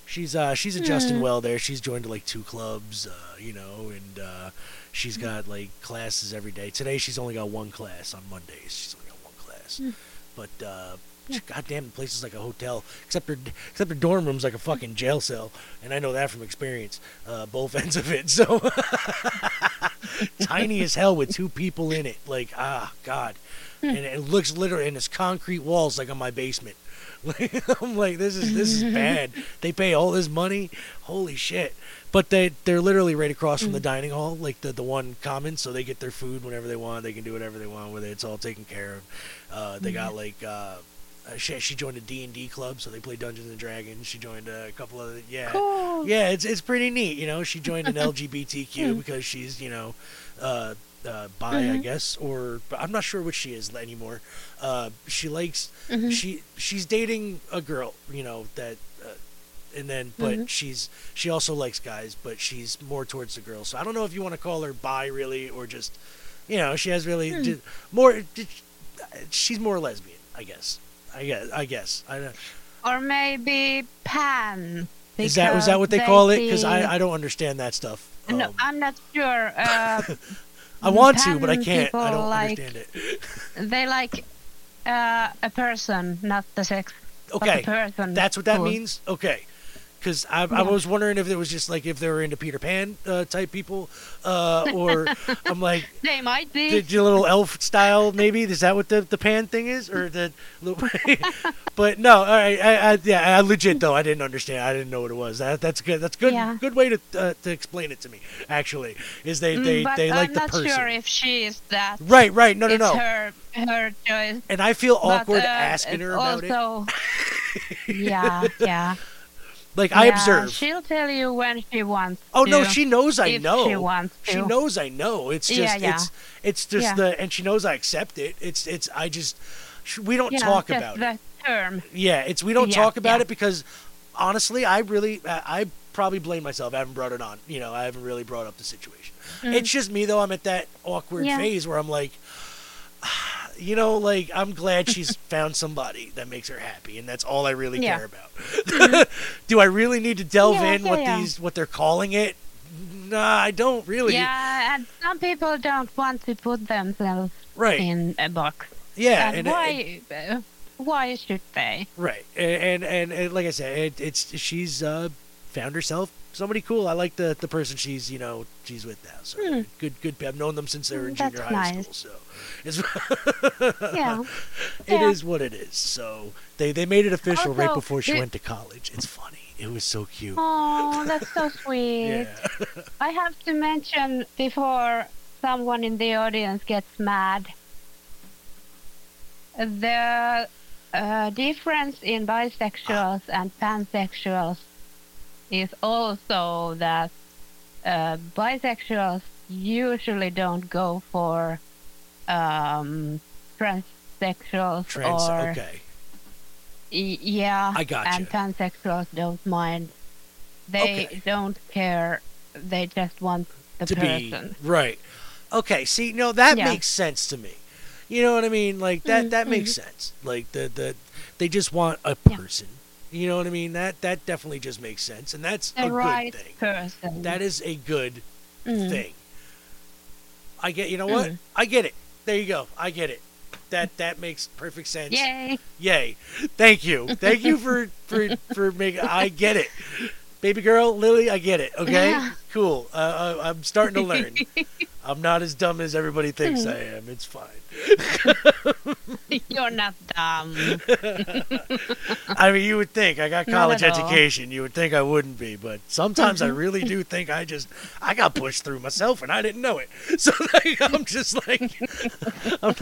she's uh, she's adjusting well there. She's joined like two clubs, uh, you know, and uh, she's got like classes every day. Today she's only got one class on Mondays. She's only got one class, but. Uh, God damn, the place is like a hotel, except her, except her dorm room's like a fucking jail cell, and I know that from experience, uh, both ends of it. So tiny as hell with two people in it. Like, ah, God. And it looks literally, and it's concrete walls like on my basement. I'm like, this is this is bad. They pay all this money, holy shit. But they they're literally right across from the dining hall, like the the one common, so they get their food whenever they want. They can do whatever they want with it. It's all taken care of. Uh, they got like. Uh, uh, she, she joined a D&D club, so they play Dungeons and Dragons. She joined a couple of yeah, Cool. yeah. It's it's pretty neat, you know. She joined an LGBTQ because she's you know, uh, uh, bi, I guess, or I'm not sure what she is anymore. Uh, she likes she she's dating a girl, you know that, uh, and then but she's she also likes guys, but she's more towards the girls. So I don't know if you want to call her bi really or just, you know, she has really just more. She's more lesbian, I guess. I guess. I guess. I don't. Or maybe pan. Is that was that what they call it? Because I, I don't understand that stuff. No, Um, I'm not sure. Uh, I want to, but I can't. I don't like- understand it. they like uh, a person, not the sex. Okay, person. That's what that means. Okay, because I, I was wondering if it was just like if they were into Peter Pan uh, type people, uh, or I'm like They might be. the, the little elf style maybe. Is that what the, the pan thing is, or the? little- but no, all right. I, I, yeah, I legit though. I didn't understand. I didn't know what it was. That, that's good. That's good. Yeah. Good way to uh, to explain it to me. Actually, is they they, Mm, but they I'm the not person. sure if she is that. right, right. No, no, it's no. her her choice. And I feel But, awkward uh, asking her about it. also, yeah, yeah. Like I yeah, observe. She'll tell you when she wants. Oh no, she knows I know. She wants to. She knows I know. It's just Yeah, yeah. it's it's just the and she knows I accept it. It's it's I just we don't talk about it. the term. Yeah, it's we don't talk about it because honestly, I really I, I probably blame myself. I haven't brought it on. You know, I haven't really brought up the situation. It's just me though. I'm at that awkward Mm. Phase where I'm like you know, like I'm glad she's found somebody that makes her happy, and that's all I really Yeah. care about. Do I really need to delve Yeah, in yeah, what these what they're calling it? Nah, I don't really. Yeah, and some people don't want to put themselves Right. in a box. Yeah. and, and- why? uh, why should they? Right, and and, and, and like I said, it, it's she's uh, found herself somebody cool. I like the the person she's you know she's with now. So Hmm. good, good. I've known them since they were in That's junior high nice. school. So it's Yeah. it Yeah. is what it is. So they they made it official right before she went to college. It's funny. It was so cute. Oh, that's so sweet. Yeah. I have to mention before someone in the audience gets mad. The uh, difference in bisexuals and pansexuals is also that uh, bisexuals usually don't go for um, transsexuals Trans. or Okay. Y- yeah, I gotcha. and transsexuals don't mind. They Okay. don't care. They just want the to person. be right. Okay, see, no, that Yeah. makes sense to me. You know what I mean? Like that Mm, that makes sense. Like the the they just want a Yeah. You know what I mean? That that definitely just makes sense, and that's The a right good thing. person. That is a good Mm. thing. I get. You know what? I get it. There you go. I get it. That that makes perfect sense. Yay! Yay. Thank you. Thank you for for for making. I get it. Baby girl, Lily, I get it. Okay, Yeah. cool. Uh, I, I'm starting to learn. I'm not as dumb as everybody thinks I am. It's fine. You're not dumb. I mean, you would think I got college all. education. You would think I wouldn't be, but sometimes I really do think I just I got pushed through myself and I didn't know it. So like, I'm just like, I'm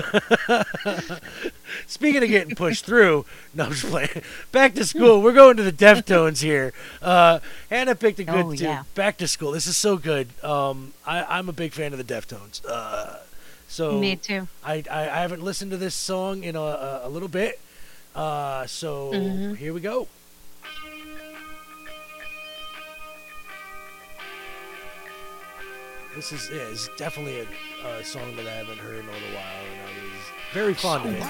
speaking of getting pushed through. No, I'm just playing. Back to school. We're going to the Deftones here. Uh, Hannah picked a good Oh, tune. yeah. Back to school. This is so good. Um, I, I'm a big fan of the Deftones. Uh, so Me too. I, I, I haven't listened to this song in a, a, a little bit. Uh, so Mm-hmm. here we go. This is yeah, it's definitely a, a song that I haven't heard in a little while, and I was very fond of it.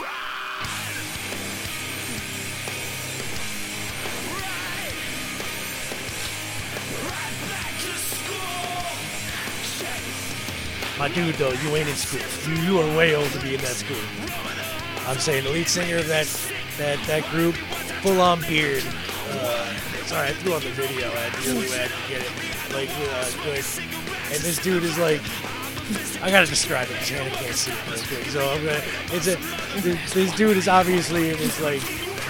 My dude, though, you ain't in school. You, you are way old to be in that school. I'm saying the lead singer of that that that group, full on beard. Uh, sorry, I threw on the video. I had to get it like uh, good. And this dude is like, I gotta describe it. 'cause Hannah can't see it real. So I'm gonna. It's a. This dude is obviously in his like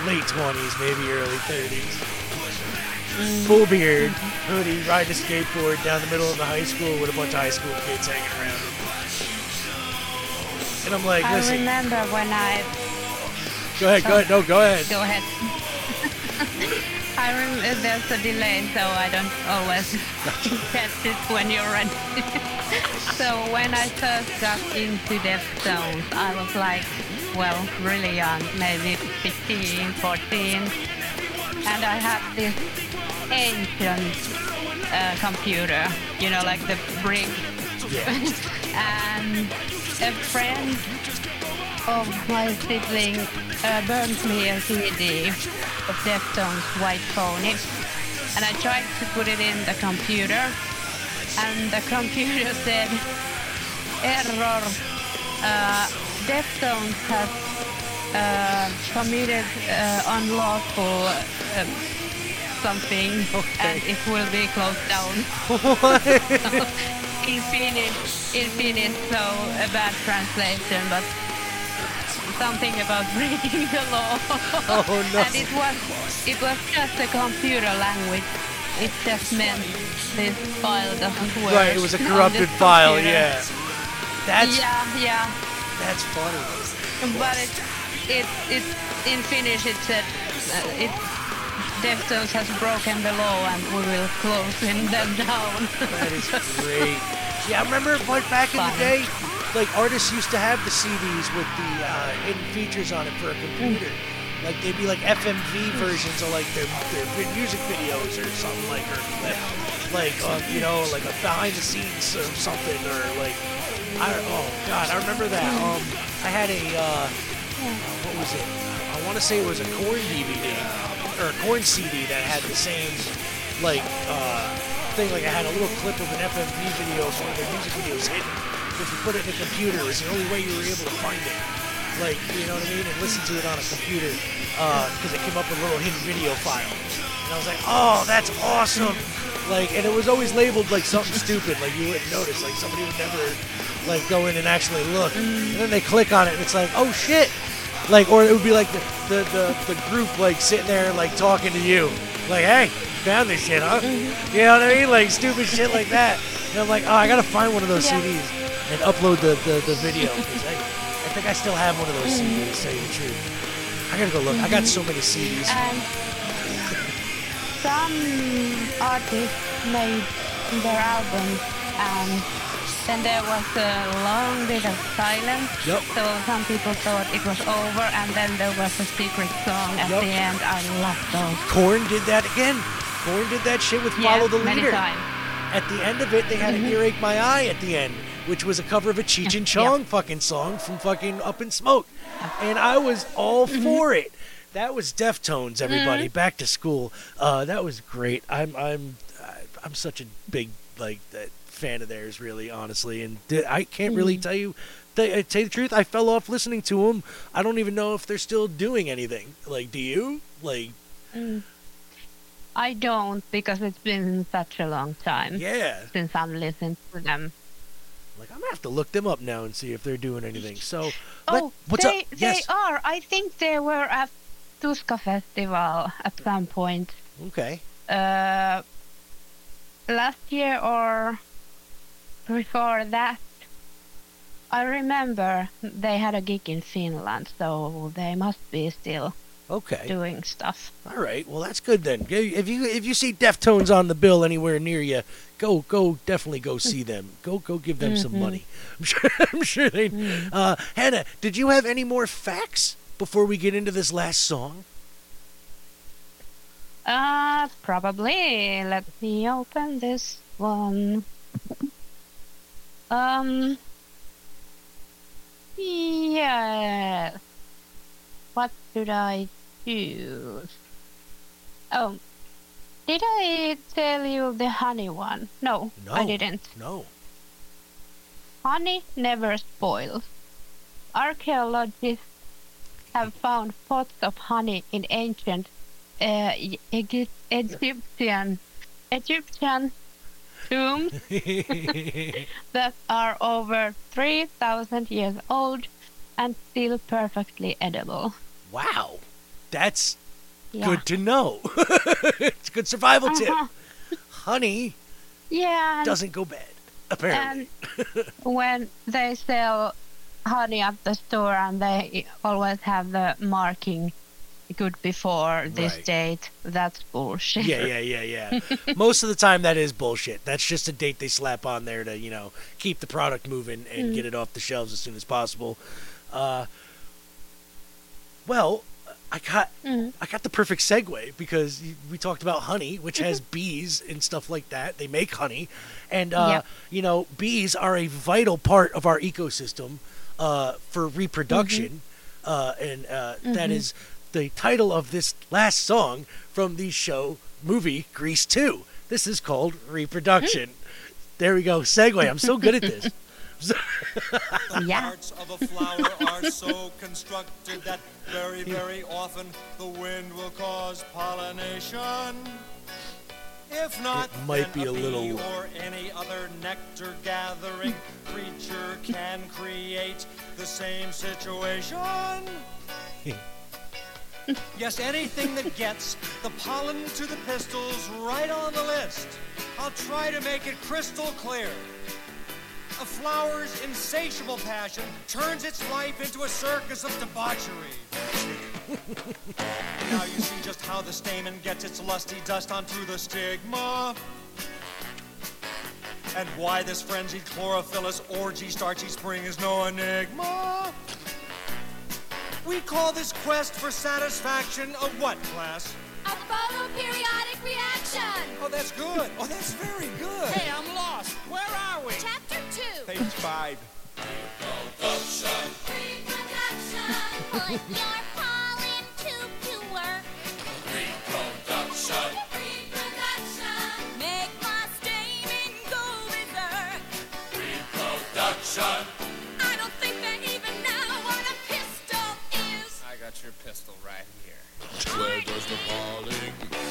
late 20s, maybe early 30s. Full beard, hoodie, riding a skateboard down the middle of the high school with a bunch of high school kids hanging around. And I'm like, I remember when I go ahead, go ahead, no, go ahead. go ahead. I rem- uh, there's a delay, so I don't always catch it when you're ready. so when I first got into death Deftones, I was like, well, really young, maybe 15, 14, and I had this ancient uh, computer, you know, like the brick Yeah. and a friend of my sibling uh, burned me a CD of Deftones White Pony, and I tried to put it in the computer, and the computer said, "Error. Uh, Deftones has uh, committed uh, unlawful something, and it will be closed down." Infinite, infinite, so a bad translation, but something about breaking the law. Oh, no. And it was, it was just a computer language. It just meant this file doesn't work. Right, it was a corrupted file, computer. yeah. That's Yeah, yeah. that's funny. But it, it, it, in Finnish it said, uh, it, Deftones has broken the law and we will close him them down. That is great. Yeah, I remember like back in the day, like artists used to have the CDs with the uh, hidden features on it for a computer. Like they'd be like FMV versions of like their, their music videos or something like or like, like um, you know like a behind the scenes or something or like I oh god I remember that um I had a uh, what was it I want to say it was a Korn DVD or a Korn CD that had the same like uh, thing like I had a little clip of an FMV video of one of their music videos hidden. If you put it in a computer, it was the only way you were able to find it. Like, you know what I mean? And listen to it on a computer because it came up with a little hidden video file. And I was like, oh, that's awesome. Like, and it was always labeled like something stupid, like you wouldn't notice. Like somebody would never like go in and actually look. And then they click on it and it's like, oh shit. Like, or it would be like the, the, the, the group like sitting there like talking to you. Like, hey, found this shit, huh? Mm-hmm. You know what I mean? Like stupid shit like that. And I'm like, oh, I gotta find one of those Yeah. CDs and upload the, the, the video. I, I think I still have one of those CDs, mm-hmm. to tell you the truth. I gotta go look. I got mm-hmm. so many CDs. And um, some artists made their albums and um, then there was a long bit of silence. Yep. So some people thought it was over and then there was a secret song at Yep. the end. I love those. Korn did that again. Korn did that shit with Follow yeah, the many Leader. times. At the end of it, they had an mm-hmm. Earache My Eye at the end, which was a cover of a Cheech and Chong Yeah. fucking song from fucking Up in Smoke. And I was all mm-hmm. for it. That was Deftones, everybody. Mm-hmm. Back to school. Uh, that was great. I'm I'm I'm such a big like that fan of theirs, really, honestly. And I can't really Mm. tell you. Th- uh, tell you the truth, I fell off listening to them. I don't even know if they're still doing anything. Like, do you? Like, I don't because it's been such a long time yeah. since I've listened to them. Like, I'm gonna have to look them up now and see if they're doing anything. So, let- Oh, what's they, up? they Yes. are. I think they were at Tuska Festival at some point. Okay. Uh, last year or before that. I remember they had a gig in Finland, so they must be still Okay. doing stuff. All right. Well, that's good then. If you if you see Deftones on the bill anywhere near you, go go definitely go see them. Go go give them some Mhm. money. I'm sure I'm sure they. Mm. Uh, Hannah, did you have any more facts before we get into this last song? Uh, probably. Let me open this one. Um. Yeah. What should I choose? Oh. Did I tell you the honey one? No, no I didn't. No. Honey never spoils. Archaeologists have found pots of honey in ancient uh, Egy- Egyptian Egyptian tombs that are over 3,000 years old and still perfectly edible. wow. That's Yeah. good to know. it's a good survival tip. Uh-huh. Honey Yeah, doesn't go bad. Apparently. and when they sell honey at the store and they always have the marking good before this Right. date, that's bullshit. yeah, yeah, yeah, yeah. Most of the time, that is bullshit. That's just a date they slap on there to, you know, keep the product moving and get it off the shelves as soon as possible. Uh, well, I got Mhm. I got the perfect segue because we talked about honey, which has bees and stuff like that. They make honey, and uh, Yep. you know, bees are a vital part of our ecosystem uh, for reproduction, uh, and uh, that is the title of this last song from the show movie Grease 2. This is called Reproduction. There we go. Segue. I'm so good at this. Yeah. Parts of a flower are so constructed that very, very often the wind will cause pollination. If not, It might then be a bee little- or any other nectar gathering creature can create the same situation. yes, anything that gets the pollen to the pistils right on the list. I'll try to make it crystal clear. A flower's insatiable passion turns its life into a circus of debauchery. now you see just how the stamen gets its lusty dust onto the stigma. And why this frenzied chlorophyllous orgy starchy spring is no enigma. We call this quest for satisfaction a what class? A photoperiodic reaction. Oh, that's good. Oh, that's very good. Hey, I'm lost. Where are we? Chapter 2. Page five. Reproduction. Put your I got your pistol right here.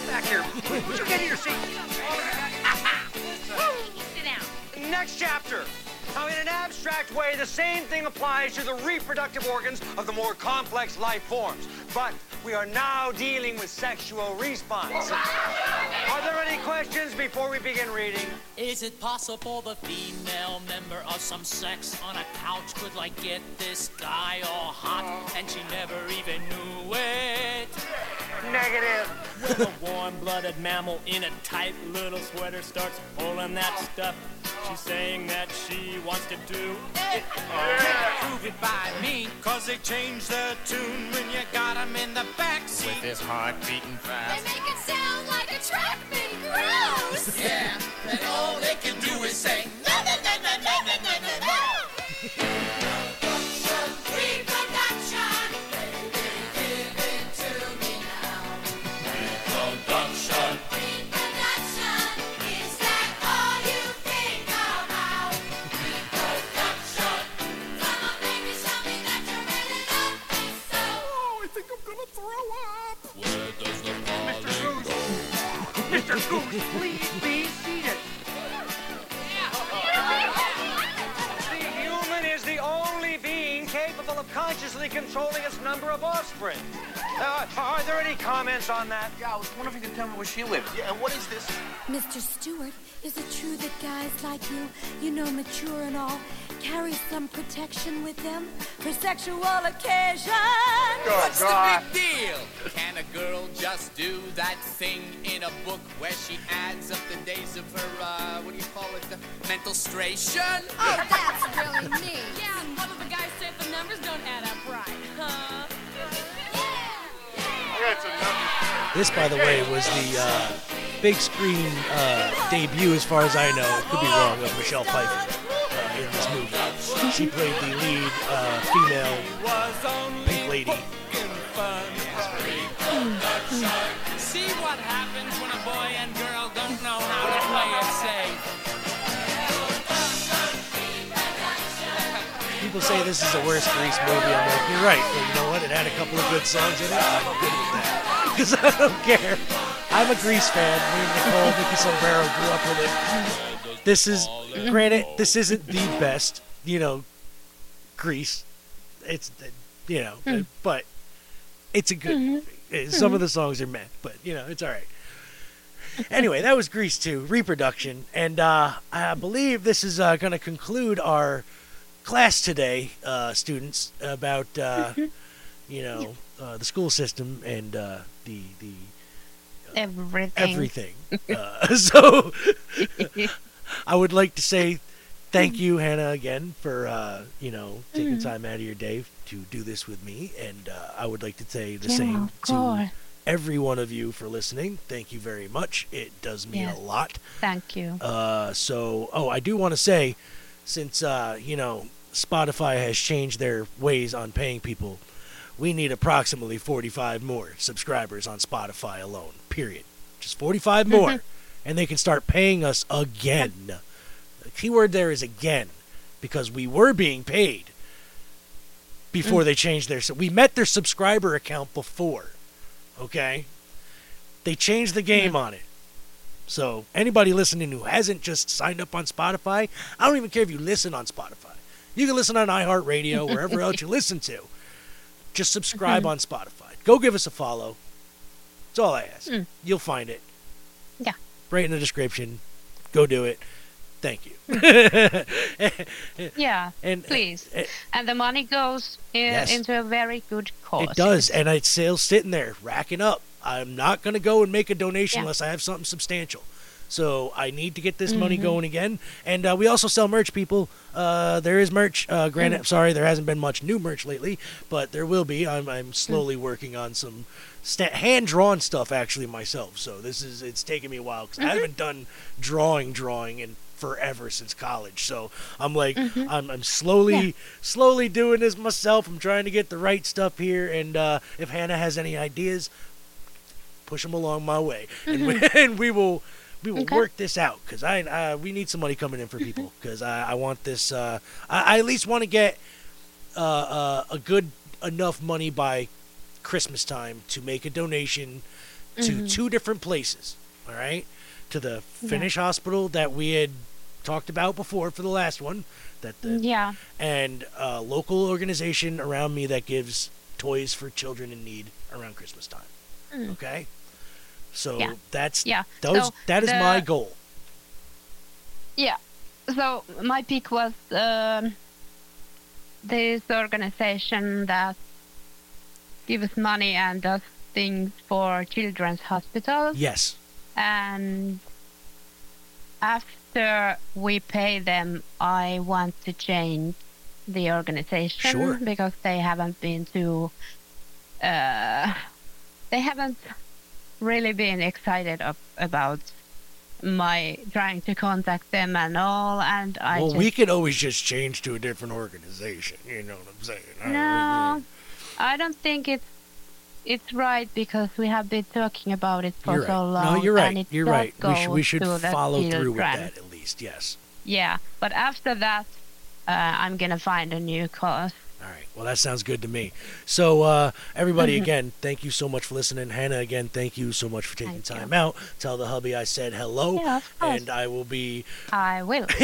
Back here. Would you get in your seat? Sit down. Next chapter. Now, in an abstract way, the same thing applies to the reproductive organs of the more complex life forms. But we are now dealing with sexual response. Are there any questions before we begin reading? Is it possible the female member of some sex on a couch could like get this guy all hot and she never even knew it? Negative. When a warm-blooded mammal in a tight little sweater starts pulling that stuff, she's saying that she wants to do it. Yeah. Prove it by me. Cause they change their tune when you got got 'em in the backseat. With his heart beating fast. They make it sound like a track meet. Gross. Yeah, and all they can do is say, no, no, Goose, please be seated. The human is the only being capable of consciously controlling its number of offspring. Uh, are there any comments on that? Yeah, I was wondering if you could tell me where she lives. Yeah, and what is this? Mr. Stewart, is it true that guys like you, you know, mature and all, carry some protection with them for sexual occasion? What's the big deal? Can a girl just do that thing in a book where she adds up the days of her, uh, what do you call it, the mental stration? Oh, that's really neat. Yeah, what did the guy say the numbers don't add up right? Huh? Yeah. This, by the way, was the uh, big screen uh, debut, as far as I know, could be wrong, of Michelle Pfeiffer in this movie. She played the lead uh, female pink lady. See what happens when a boy and girl don't know how to play it safe. People say this is the worst Grease movie. I'm like, you're right, but you know what? It had a couple of good songs in it. I'm good with that. Because I don't care. I'm a Grease fan. Me and Nicole, Vicky Sombrero grew up with it. This is, granted, this isn't the best, you know, Grease. It's, you know, Hmm. but it's a good movie. Uh, Some of the songs are meh, but, you know, it's all right. Anyway, that was Grease 2, reproduction. And uh, I believe this is uh, going to conclude our class today, uh, students, about, uh, you know, uh, the school system and uh, the, the Everything. everything. Uh, so I would like to say thank you, Hannah, again for uh, you know taking Mhm. time out of your day to do this with me, and uh, I would like to say the Yeah, same to every one of you for listening. Thank you very much. It does mean Yes. a lot. Thank you. Uh, so, oh, I do want to say, since uh, you know Spotify has changed their ways on paying people, we need approximately 45 more subscribers on Spotify alone. Period. Just 45 more, and they can start paying us again. The keyword there is again, because we were being paid before Mm. they changed their. So We met their subscriber account before. Okay. They changed the game on it. So anybody listening who hasn't just signed up on Spotify, I don't even care if you listen on Spotify. You can listen on iHeartRadio, wherever else you listen to. Just subscribe Mhm. on Spotify. Go give us a follow. That's all I ask. Mm. You'll find it. Right in the description. Go do it. Thank you. Yeah, And- please. eh, and the money goes i- Yes. into a very good cause. It does, and it's still sitting there racking up. I'm not going to go and make a donation Yeah. unless I have something substantial. So I need to get this money Mhm. going again. And uh, we also sell merch, people. Uh, there is merch. Uh, granted, Mm. sorry, there hasn't been much new merch lately, but there will be. I'm, I'm slowly Mm. working on some hand drawn stuff actually myself. So this is it's taking me a while because I Mhm. haven't done drawing drawing in forever since college. So I'm like Mhm. I'm, I'm slowly slowly doing this myself. I'm trying to get the right stuff here. And uh, if Hannah has any ideas, push them along my way, and, we, and we will we will Okay. work this out because I uh, we need some money coming in for people because I, I want this. Uh, I, I at least want to get uh, uh, a good enough money by Christmas time to make a donation to Mhm. two different places. All right, to the Yeah. Finnish hospital that we had talked about before for the last one. That the Yeah. and a local organization around me that gives toys for children in need around Christmas time. Mm. Okay, so Yeah. that's Yeah. Those So that is the- my goal. Yeah. So my pick was um, this organization that gives money and does things for children's hospitals. Yes. And after we pay them, I want to change the organization Sure. because they haven't been too. Uh, they haven't really been excited of, about my trying to contact them and all, and I well, just we could always just change to a different organization. You know what I'm saying? I- no, I don't think it's it's right because we have been talking about it for You're so long. No, you're right. You're right. We should, we should follow through with that at least. Yes. Yeah, but after that, uh, I'm gonna find a new cause. All right. Well, that sounds good to me. So, uh, everybody, again, thank you so much for listening. Hannah, again, thank you so much for taking Thank you. time out. Tell the hubby I said hello, Yeah, and I will be I will.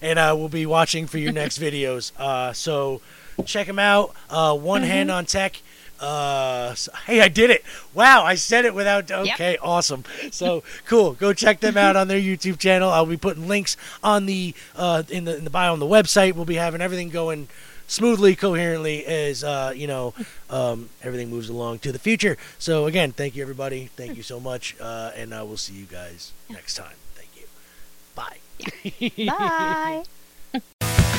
and I will be watching for your next videos. Uh, so check them out. Uh, one hand Mm-hmm. on tech. Uh, hey, I did it! Wow, I said it without. Okay, awesome. So cool. Go check them out on their YouTube channel. I'll be putting links on the uh, in the in the bio on the website. We'll be having everything going smoothly, coherently as uh, you know um, everything moves along to the future. So again, thank you everybody. Thank you so much, uh, and uh, we'll see you guys next time. Thank you. Bye. Bye.